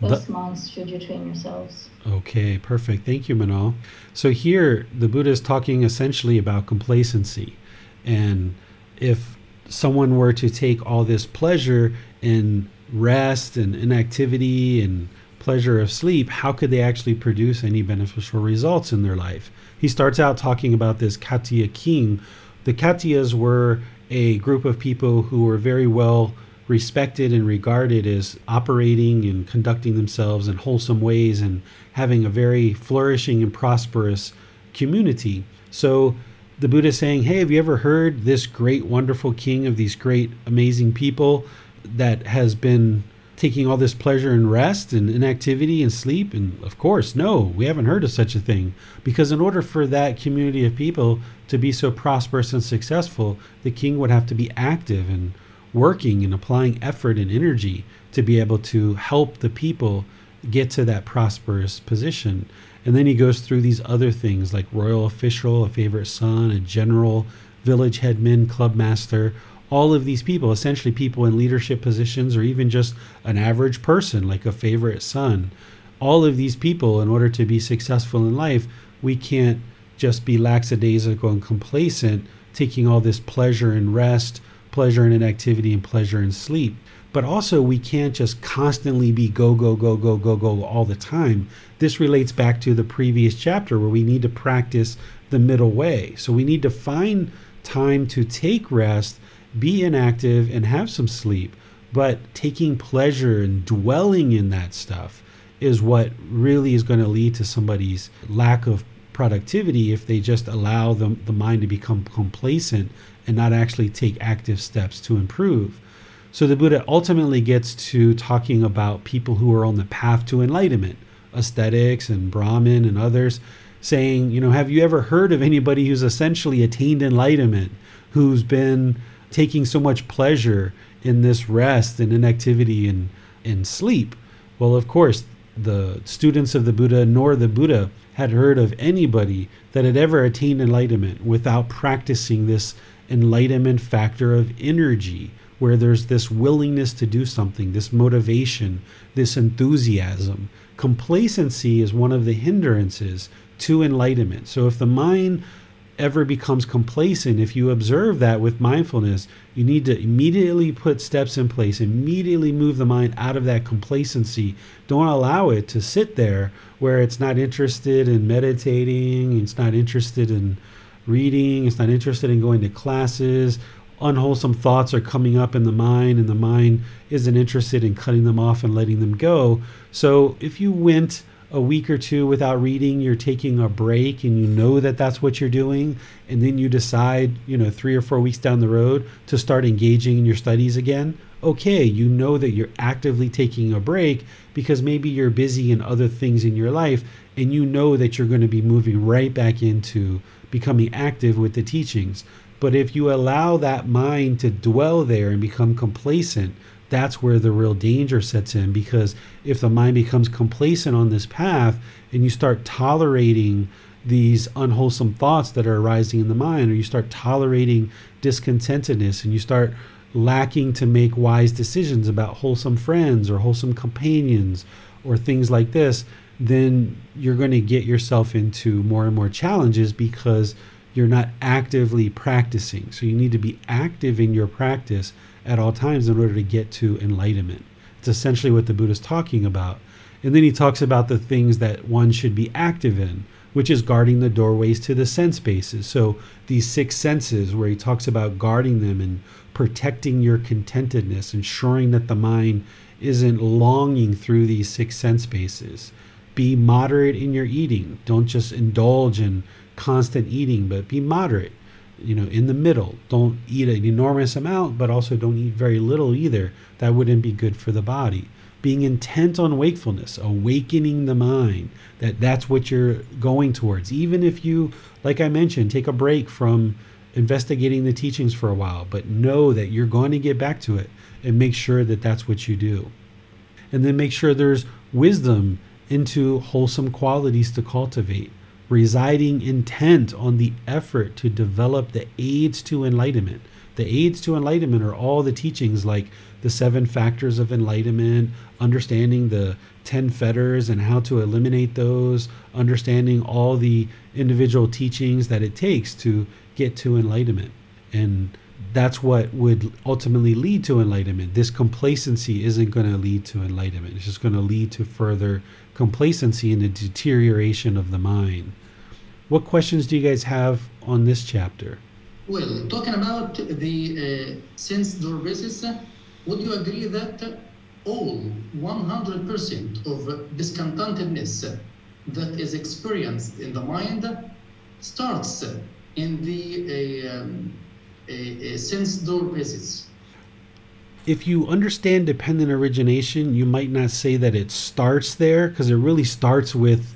Thus, but, monks, should you train yourselves. Okay, perfect. Thank you, Manal. So here, the Buddha is talking essentially about complacency. And if someone were to take all this pleasure in rest and inactivity and pleasure of sleep, how could they actually produce any beneficial results in their life? He starts out talking about this Khattiya king. The Khattiyas were a group of people who were very well respected and regarded as operating and conducting themselves in wholesome ways and having a very flourishing and prosperous community. So the Buddha is saying, Hey, have you ever heard this great, wonderful king of these great, amazing people that has been taking all this pleasure in rest and inactivity and sleep? And of course, no, we haven't heard of such a thing. Because in order for that community of people to be so prosperous and successful, the king would have to be active and working and applying effort and energy to be able to help the people get to that prosperous position. And then he goes through these other things like royal official, a favorite son, a general, village headman, club master, all of these people, essentially people in leadership positions or even just an average person like a favorite son. All of these people, in order to be successful in life, we can't just be lackadaisical and complacent, taking all this pleasure and rest, pleasure in inactivity, and pleasure in sleep. But also, we can't just constantly be go, go, go, go, go, go all the time. This relates back to the previous chapter where we need to practice the middle way. So we need to find time to take rest, be inactive, and have some sleep. But taking pleasure and dwelling in that stuff is what really is going to lead to somebody's lack of productivity if they just allow the, the mind to become complacent and not actually take active steps to improve. So the Buddha ultimately gets to talking about people who are on the path to enlightenment ascetics and Brahmin and others, saying, you know, have you ever heard of anybody who's essentially attained enlightenment, who's been taking so much pleasure in this rest and inactivity and, and sleep? Well, of course, the students of the Buddha nor the Buddha had heard of anybody that had ever attained enlightenment without practicing this enlightenment factor of energy, where there's this willingness to do something, this motivation, this enthusiasm, complacency is one of the hindrances to enlightenment. So if the mind ever becomes complacent, if you observe that with mindfulness, you need to immediately put steps in place, immediately move the mind out of that complacency. Don't allow it to sit there where it's not interested in meditating, it's not interested in reading, it's not interested in going to classes unwholesome thoughts are coming up in the mind and the mind isn't interested in cutting them off and letting them go. So if you went a week or two without reading, you're taking a break and you know that that's what you're doing, and then you decide, you know, three or four weeks down the road to start engaging in your studies again, okay, you know that you're actively taking a break because maybe you're busy in other things in your life and you know that you're going to be moving right back into becoming active with the teachings. But if you allow that mind to dwell there and become complacent, that's where the real danger sets in. Because if the mind becomes complacent on this path and you start tolerating these unwholesome thoughts that are arising in the mind, or you start tolerating discontentedness and you start lacking to make wise decisions about wholesome friends or wholesome companions or things like this, then you're going to get yourself into more and more challenges because you're not actively practicing. So you need to be active in your practice at all times in order to get to enlightenment. It's essentially what the Buddha is talking about. And then he talks about the things that one should be active in, which is guarding the doorways to the sense bases. So these six senses, where he talks about guarding them and protecting your contentedness, ensuring that the mind isn't longing through these six sense bases. Be moderate in your eating. Don't just indulge in constant eating, but be moderate, you know, in the middle. Don't eat an enormous amount, but also don't eat very little either. That wouldn't be good for the body. Being intent on wakefulness, awakening the mind, that that's what you're going towards. Even if you, like I mentioned, take a break from investigating the teachings for a while, but know that you're going to get back to it and make sure that that's what you do. And then make sure there's wisdom into wholesome qualities to cultivate residing intent on the effort to develop the aids to enlightenment. The aids to enlightenment are all the teachings like the seven factors of enlightenment, understanding the 10 fetters and how to eliminate those, understanding all the individual teachings that it takes to get to enlightenment. And that's what would ultimately lead to enlightenment. This complacency isn't going to lead to enlightenment. It's just going to lead to further complacency and the deterioration of the mind. What questions do you guys have on this chapter? Well, talking about the uh, sense door basis, would you agree that all 100% of discontentedness that is experienced in the mind starts in the uh, um, a sense door basis? If you understand dependent origination, you might not say that it starts there because it really starts with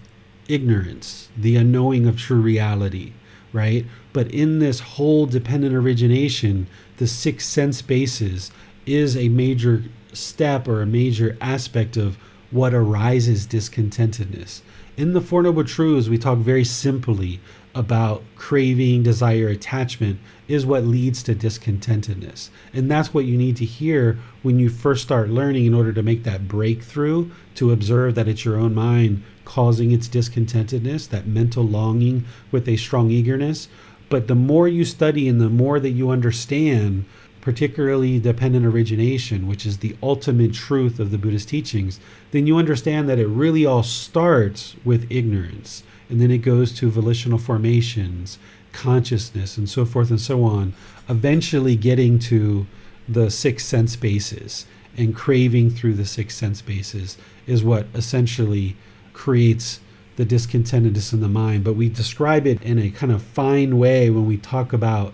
ignorance, the unknowing of true reality, right? But in this whole dependent origination, the six sense bases is a major step or a major aspect of what arises discontentedness. In the Four Noble Truths, we talk very simply about craving, desire, attachment is what leads to discontentedness. And that's what you need to hear when you first start learning in order to make that breakthrough to observe that it's your own mind causing its discontentedness, that mental longing with a strong eagerness. But the more you study and the more that you understand, particularly dependent origination, which is the ultimate truth of the Buddhist teachings, then you understand that it really all starts with ignorance and then it goes to volitional formations, consciousness, and so forth and so on, eventually getting to the six sense bases and craving through the six sense bases is what essentially creates the discontentedness in the mind. But we describe it in a kind of fine way when we talk about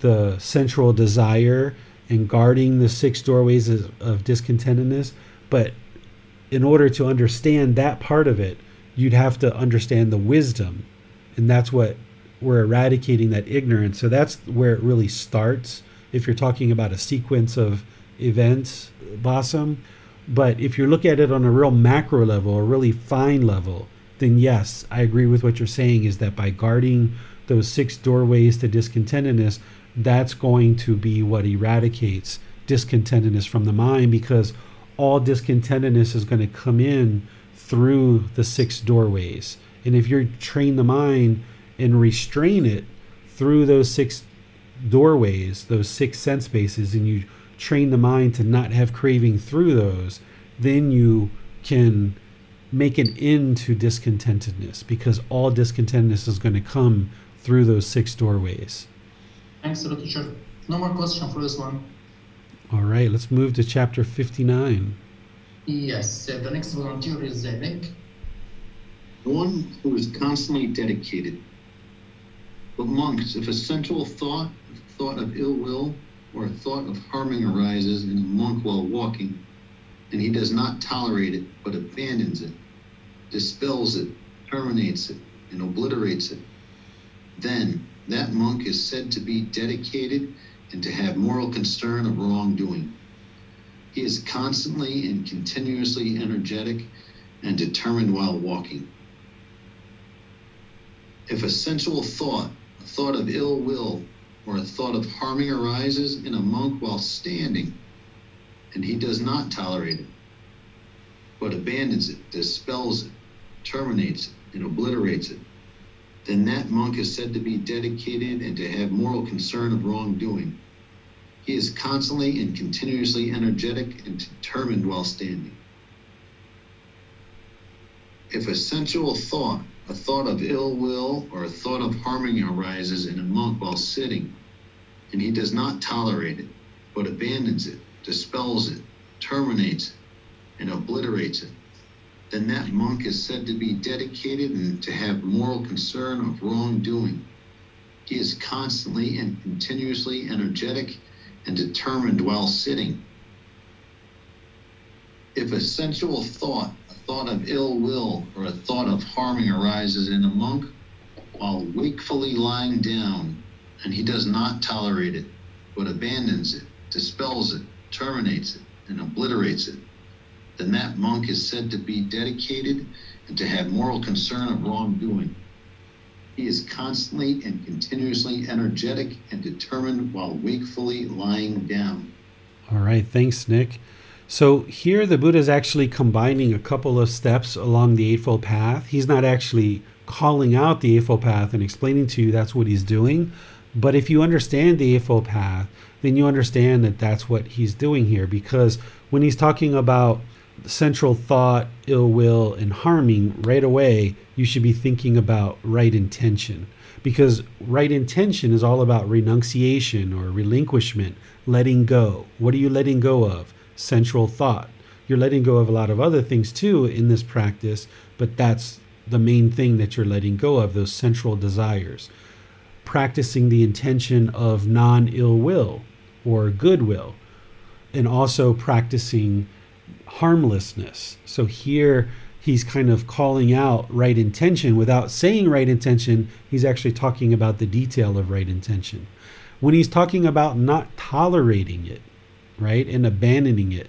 the sensual desire and guarding the six doorways of, discontentedness. But in order to understand that part of it, you'd have to understand the wisdom. And that's what we're eradicating that ignorance. So that's where it really starts. If you're talking about a sequence of events, Bassam. But if you look at it on a real macro level, a really fine level, then yes, I agree with what you're saying is that by guarding those six doorways to discontentedness, that's going to be what eradicates discontentedness from the mind because all discontentedness is going to come in through the six doorways. And if you train the mind and restrain it through those six doorways, those six sense bases, and you train the mind to not have craving through those, then you can make an end to discontentedness because all discontentedness is going to come through those six doorways. Thanks, teacher. No more question for this one. All right, let's move to chapter 59. Yes, uh, the next volunteer is uh, One who is constantly dedicated. But monks, if a sensual thought, a thought of ill will, or a thought of harming arises in a monk while walking, and he does not tolerate it, but abandons it, dispels it, terminates it, and obliterates it, then that monk is said to be dedicated and to have moral concern of wrongdoing. He is constantly and continuously energetic and determined while walking. If a sensual thought, a thought of ill will, or a thought of harming arises in a monk while standing, and he does not tolerate it, but abandons it, dispels it, terminates it, and obliterates it, then that monk is said to be dedicated and to have moral concern of wrongdoing. He is constantly and continuously energetic and determined while standing. If a sensual thought, a thought of ill will, or a thought of harming arises in a monk while sitting, and he does not tolerate it, but abandons it, dispels it, terminates it, and obliterates it, then that monk is said to be dedicated and to have moral concern of wrongdoing. He is constantly and continuously energetic and determined while sitting. If a sensual thought, a thought of ill will, or a thought of harming arises in a monk while wakefully lying down, and he does not tolerate it, but abandons it, dispels it, terminates it, and obliterates it, then that monk is said to be dedicated and to have moral concern of wrongdoing. He is constantly and continuously energetic and determined while wakefully lying down. All right, thanks, Nick. So here the Buddha is actually combining a couple of steps along the Eightfold Path. He's not actually calling out the Eightfold Path and explaining to you that's what he's doing. But if you understand the Eightfold Path, then you understand that that's what he's doing here. Because when he's talking about sensual thought, ill will, and harming, right away, you should be thinking about right intention. Because right intention is all about renunciation or relinquishment, letting go. What are you letting go of? sensual thought. You're letting go of a lot of other things too in this practice, but that's the main thing that you're letting go of, those sensual desires. Practicing the intention of non ill will or goodwill, and also practicing harmlessness. So here he's kind of calling out right intention without saying right intention, he's actually talking about the detail of right intention. When he's talking about not tolerating it, right? And abandoning it.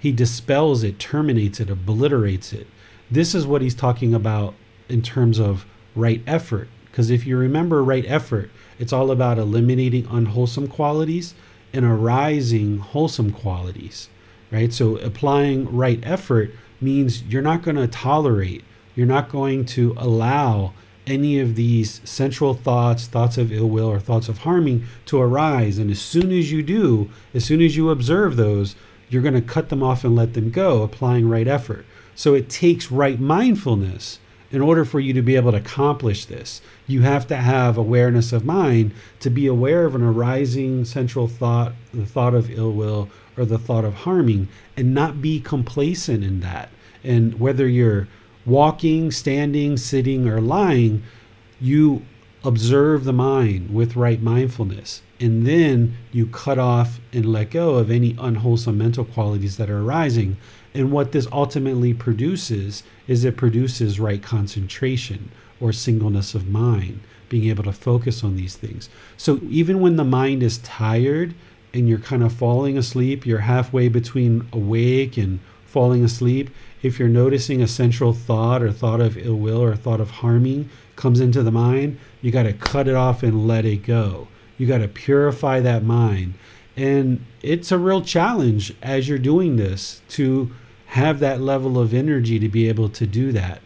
He dispels it, terminates it, obliterates it. This is what he's talking about in terms of right effort. Because if you remember right effort, it's all about eliminating unwholesome qualities and arising wholesome qualities, right? So applying right effort means you're not going to tolerate, you're not going to allow any of these sensual thoughts, thoughts of ill will, or thoughts of harming to arise. And as soon as you do, as soon as you observe those, you're going to cut them off and let them go, applying right effort. So it takes right mindfulness in order for you to be able to accomplish this. You have to have awareness of mind to be aware of an arising sensual thought, the thought of ill will, or the thought of harming, and not be complacent in that. And whether you're walking, standing, sitting, or lying, you observe the mind with right mindfulness. And then you cut off and let go of any unwholesome mental qualities that are arising. And what this ultimately produces is it produces right concentration or singleness of mind, being able to focus on these things. So even when the mind is tired and you're kind of falling asleep, you're halfway between awake and falling asleep, if you're noticing a sensual thought or thought of ill will or thought of harming comes into the mind, you got to cut it off and let it go. You got to purify that mind. And it's a real challenge as you're doing this to have that level of energy to be able to do that.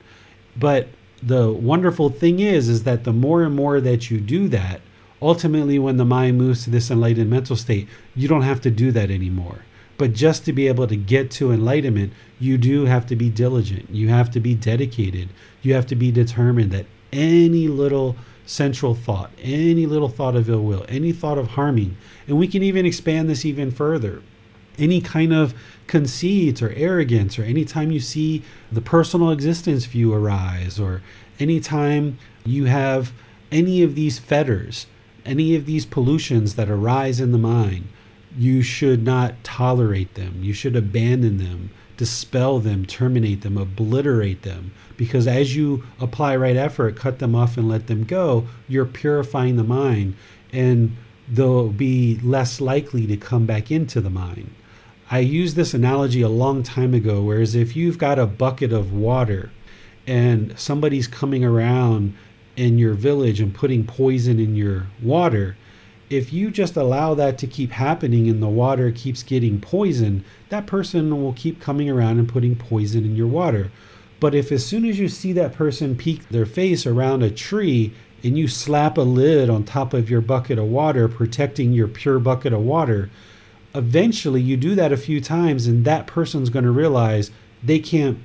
But the wonderful thing is is that the more and more that you do that, ultimately when the mind moves to this enlightened mental state, you don't have to do that anymore. But just to be able to get to enlightenment, you do have to be diligent. You have to be dedicated. You have to be determined that any little sensual thought, any little thought of ill will, any thought of harming, and we can even expand this even further. Any kind of conceit or arrogance, or anytime you see the personal existence view arise, or anytime you have any of these fetters, any of these pollutions that arise in the mind, you should not tolerate them. You should abandon them, dispel them, terminate them, obliterate them. Because as you apply right effort, cut them off and let them go, you're purifying the mind and they'll be less likely to come back into the mind. I used this analogy a long time ago, whereas if you've got a bucket of water and somebody's coming around in your village and putting poison in your water, if you just allow that to keep happening and the water keeps getting poison, that person will keep coming around and putting poison in your water. But if as soon as you see that person peek their face around a tree and you slap a lid on top of your bucket of water, protecting your pure bucket of water, eventually you do that a few times and that person's going to realize they can't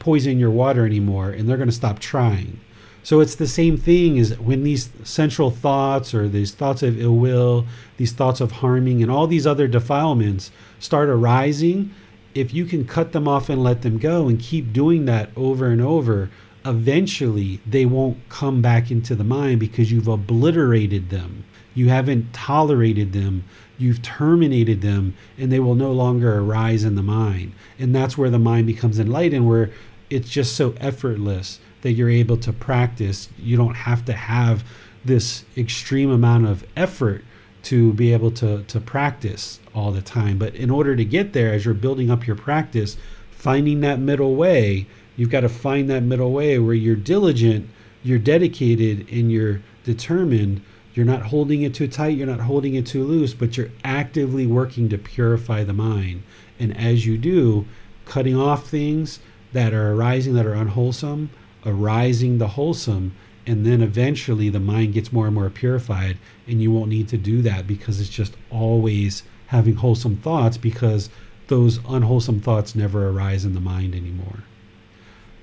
poison your water anymore and they're going to stop trying. So it's the same thing as when these sensual thoughts or these thoughts of ill will, these thoughts of harming, and all these other defilements start arising. If you can cut them off and let them go and keep doing that over and over, eventually they won't come back into the mind because you've obliterated them. You haven't tolerated them. You've terminated them, and they will no longer arise in the mind. And that's where the mind becomes enlightened, where it's just so effortless that you're able to practice. You don't have to have this extreme amount of effort to be able to, to practice all the time. But in order to get there, as you're building up your practice, finding that middle way, you've got to find that middle way where you're diligent, you're dedicated and you're determined, you're not holding it too tight, you're not holding it too loose, but you're actively working to purify the mind. And as you do, cutting off things that are arising that are unwholesome, arising the wholesome, and then eventually the mind gets more and more purified, and you won't need to do that because it's just always having wholesome thoughts because those unwholesome thoughts never arise in the mind anymore.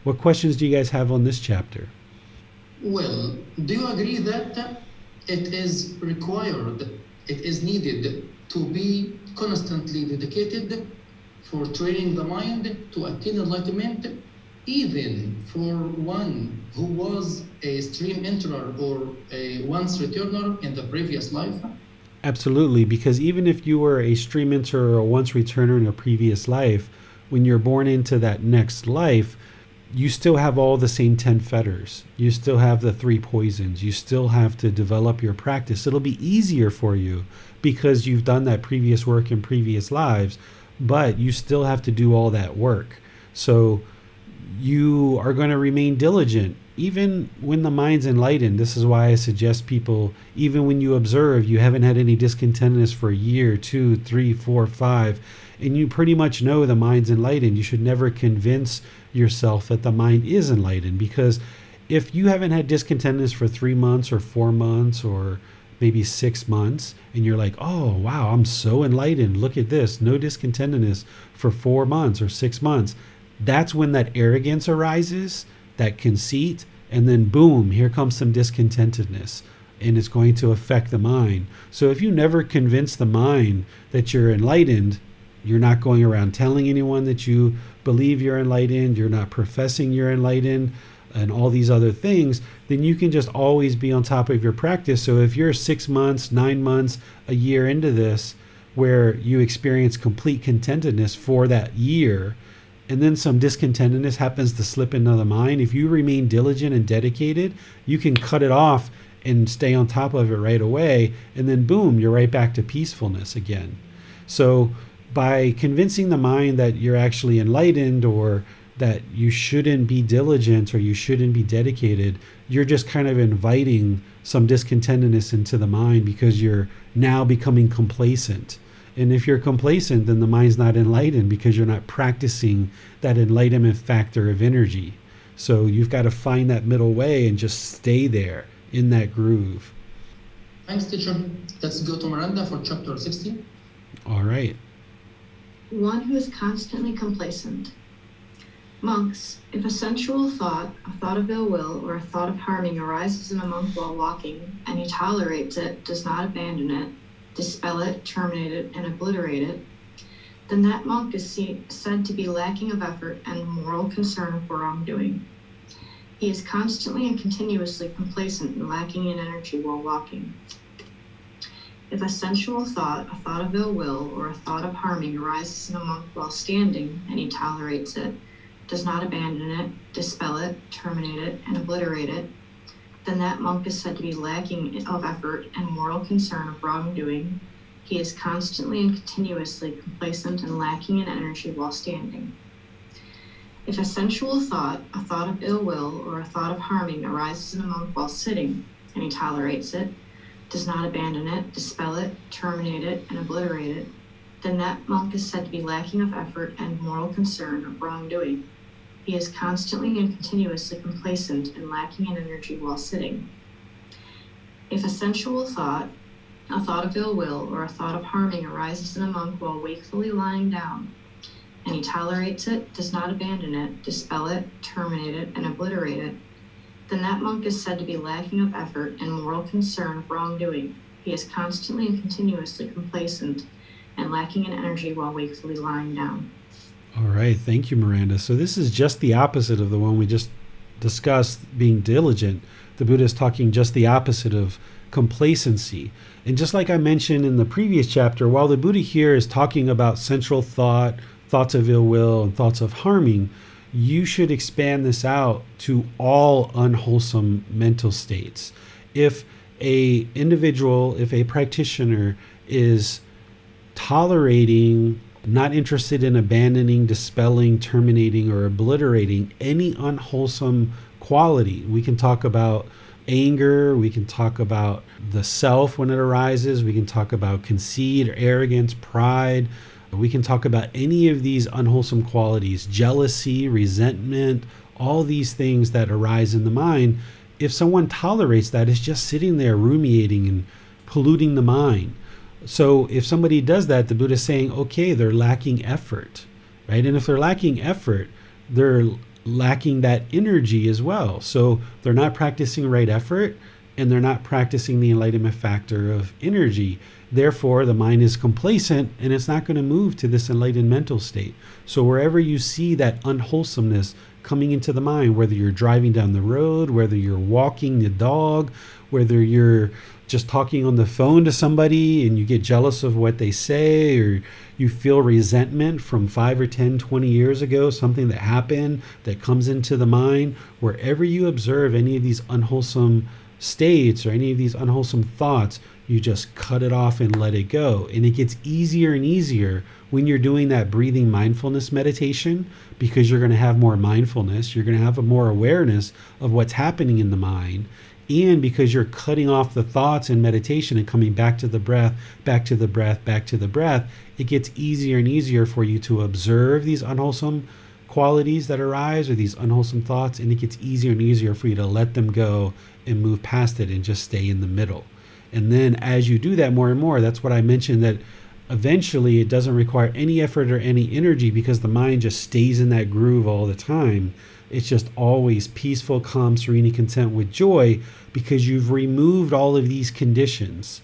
What questions do you guys have on this chapter? Well, do you agree that it is required, it is needed to be constantly dedicated for training the mind to attain enlightenment, even for one who was a stream enterer or a once returner in the previous life? Absolutely, because even if you were a stream enterer or once returner in a previous life, when you're born into that next life, you still have all the same 10 fetters. You still have the three poisons. You still have to develop your practice. It'll be easier for you because you've done that previous work in previous lives, but you still have to do all that work. So you are going to remain diligent even when the mind's enlightened, this is why I suggest people, even when you observe, you haven't had any discontentedness for a year, two, three, four, five, and you pretty much know the mind's enlightened, you should never convince yourself that the mind is enlightened because if you haven't had discontentedness for three months or four months or maybe six months and you're like oh wow i'm so enlightened. Look at this. No discontentedness for four months or six months that's when that arrogance arises that conceit, and then boom, here comes some discontentedness, and it's going to affect the mind. So if you never convince the mind that you're enlightened, you're not going around telling anyone that you believe you're enlightened, you're not professing you're enlightened, and all these other things, then you can just always be on top of your practice. So if you're six months, nine months, a year into this, where you experience complete contentedness for that year, and then some discontentedness happens to slip into the mind, if you remain diligent and dedicated, you can cut it off and stay on top of it right away. And then, boom, you're right back to peacefulness again. So, by convincing the mind that you're actually enlightened or that you shouldn't be diligent or you shouldn't be dedicated, you're just kind of inviting some discontentedness into the mind because you're now becoming complacent and if you're complacent, then the mind's not enlightened because you're not practicing that enlightenment factor of energy. So you've got to find that middle way and just stay there in that groove. Thanks, teacher. Let's go to Miranda for chapter 16. All right. One who is constantly complacent. Monks, if a sensual thought, a thought of ill will, or a thought of harming arises in a monk while walking, and he tolerates it, does not abandon it, dispel it, terminate it, and obliterate it, then that monk is said to be lacking of effort and moral concern for wrongdoing. He is constantly and continuously complacent and lacking in energy while walking. If a sensual thought, a thought of ill will, or a thought of harming arises in a monk while standing, and he tolerates it, does not abandon it, dispel it, terminate it, and obliterate it, then that monk is said to be lacking of effort and moral concern of wrongdoing. He is constantly and continuously complacent and lacking in energy while standing. If a sensual thought, a thought of ill will, or a thought of harming arises in a monk while sitting, and he tolerates it, does not abandon it, dispel it, terminate it, and obliterate it, then that monk is said to be lacking of effort and moral concern of wrongdoing. He is constantly and continuously complacent and lacking in energy while sitting. If a sensual thought, a thought of ill will, or a thought of harming arises in a monk while wakefully lying down, and he tolerates it, does not abandon it, dispel it, terminate it, and obliterate it, then that monk is said to be lacking of effort and moral concern of wrongdoing. He is constantly and continuously complacent and lacking in energy while wakefully lying down. All right. Thank you, Miranda. So, this is just the opposite of the one we just discussed being diligent. The Buddha is talking just the opposite of complacency. And just like I mentioned in the previous chapter, while the Buddha here is talking about sensual thought, thoughts of ill will, and thoughts of harming, you should expand this out to all unwholesome mental states. If a individual, if a practitioner is tolerating not interested in abandoning, dispelling, terminating, or obliterating any unwholesome quality. We can talk about anger, we can talk about the self when it arises, we can talk about conceit or arrogance, pride. We can talk about any of these unwholesome qualities, jealousy, resentment, all these things that arise in the mind. If someone tolerates that, it's just sitting there ruminating and polluting the mind. So if somebody does that, the Buddha is saying, okay, they're lacking effort, right? And if they're lacking effort, they're lacking that energy as well. So they're not practicing right effort and they're not practicing the enlightenment factor of energy. Therefore, the mind is complacent and it's not going to move to this enlightened mental state. So, wherever you see that unwholesomeness coming into the mind, whether you're driving down the road, whether you're walking the dog, whether you're just talking on the phone to somebody and you get jealous of what they say or you feel resentment from 5 or 10 20 years ago something that happened that comes into the mind wherever you observe any of these unwholesome states or any of these unwholesome thoughts you just cut it off and let it go. And it gets easier and easier when you're doing that breathing mindfulness meditation because you're going to have more mindfulness. You're going to have a more awareness of what's happening in the mind and because you're cutting off the thoughts in meditation and coming back to the breath, back to the breath, back to the breath, it gets easier and easier for you to observe these unwholesome qualities that arise or these unwholesome thoughts, and it gets easier and easier for you to let them go and move past it and just stay in the middle. And then as you do that more and more, that's what I mentioned that eventually it doesn't require any effort or any energy because the mind just stays in that groove all the time it's just always peaceful, calm, serene, and content with joy because you've removed all of these conditions.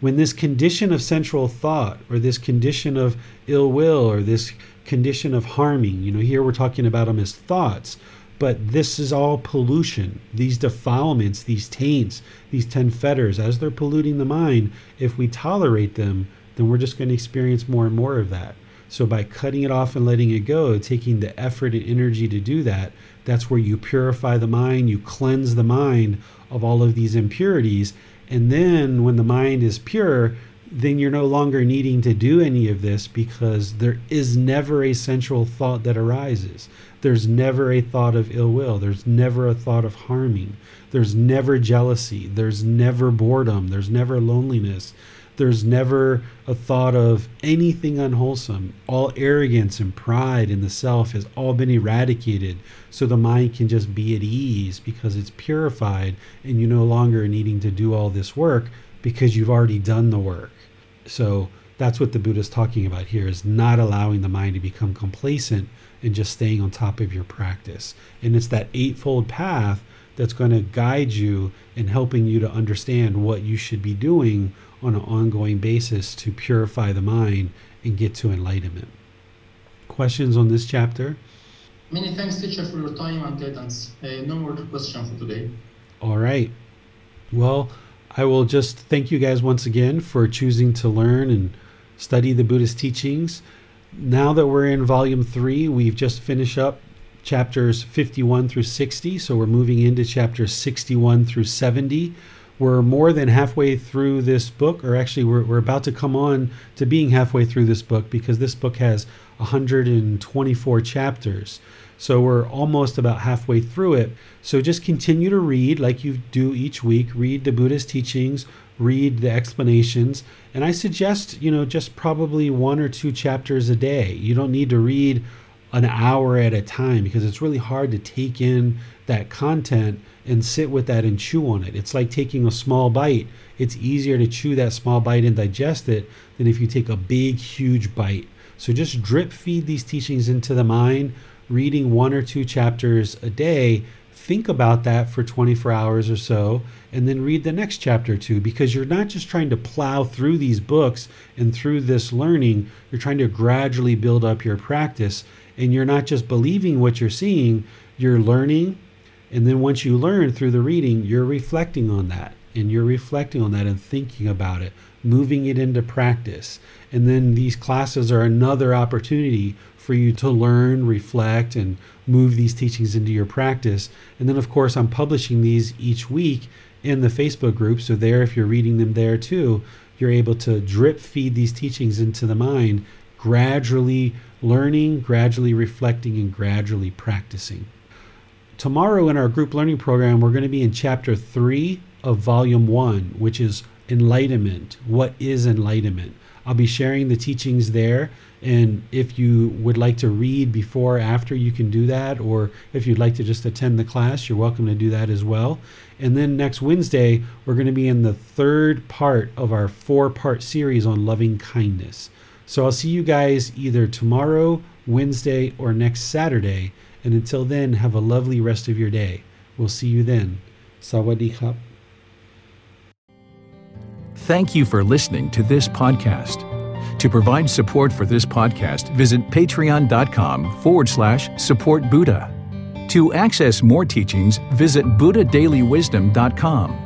When this condition of sensual thought, or this condition of ill will, or this condition of harming, you know, here we're talking about them as thoughts, but this is all pollution. These defilements, these taints, these 10 fetters, as they're polluting the mind, if we tolerate them, then we're just going to experience more and more of that. So by cutting it off and letting it go, taking the effort and energy to do that, that's where you purify the mind, you cleanse the mind of all of these impurities. And then when the mind is pure, then you're no longer needing to do any of this because there is never a sensual thought that arises. There's never a thought of ill will. There's never a thought of harming. There's never jealousy. There's never boredom. There's never loneliness. There's never a thought of anything unwholesome. All arrogance and pride in the self has all been eradicated so the mind can just be at ease because it's purified and you're no longer needing to do all this work because you've already done the work. So that's what the Buddha is talking about here is not allowing the mind to become complacent and just staying on top of your practice. And it's that eightfold path that's going to guide you in helping you to understand what you should be doing on an ongoing basis to purify the mind and get to enlightenment. Questions on this chapter? Many thanks, teacher, for your time and guidance. Uh, no more questions for today. All right. Well, I will just thank you guys once again for choosing to learn and study the Buddhist teachings. Now that we're in volume three, we've just finished up chapters 51 through 60. So we're moving into chapters 61 through 70 we're more than halfway through this book, or actually, we're, we're about to come on to being halfway through this book because this book has 124 chapters. So we're almost about halfway through it. So just continue to read like you do each week. Read the Buddhist teachings, read the explanations, and I suggest, you know, just probably one or two chapters a day. You don't need to read an hour at a time because it's really hard to take in that content and sit with that and chew on it. It's like taking a small bite. It's easier to chew that small bite and digest it than if you take a big, huge bite. So just drip feed these teachings into the mind, reading one or two chapters a day. Think about that for 24 hours or so, and then read the next chapter or two because you're not just trying to plow through these books and through this learning, you're trying to gradually build up your practice. And you're not just believing what you're seeing, you're learning, and then once you learn through the reading, you're reflecting on that and you're reflecting on that and thinking about it, moving it into practice. And then these classes are another opportunity for you to learn, reflect, and move these teachings into your practice. And then, of course, I'm publishing these each week in the Facebook group. So, there, if you're reading them there too, you're able to drip feed these teachings into the mind, gradually learning, gradually reflecting, and gradually practicing. Tomorrow in our group learning program, we're going to be in chapter three of volume one, which is enlightenment. What is enlightenment? I'll be sharing the teachings there. And if you would like to read before or after, you can do that. Or if you'd like to just attend the class, you're welcome to do that as well. And then next Wednesday, we're going to be in the third part of our four part series on loving kindness. So I'll see you guys either tomorrow, Wednesday, or next Saturday. And until then, have a lovely rest of your day. We'll see you then. Sawadee Thank you for listening to this podcast. To provide support for this podcast, visit patreon.com forward slash support Buddha. To access more teachings, visit buddhadailywisdom.com.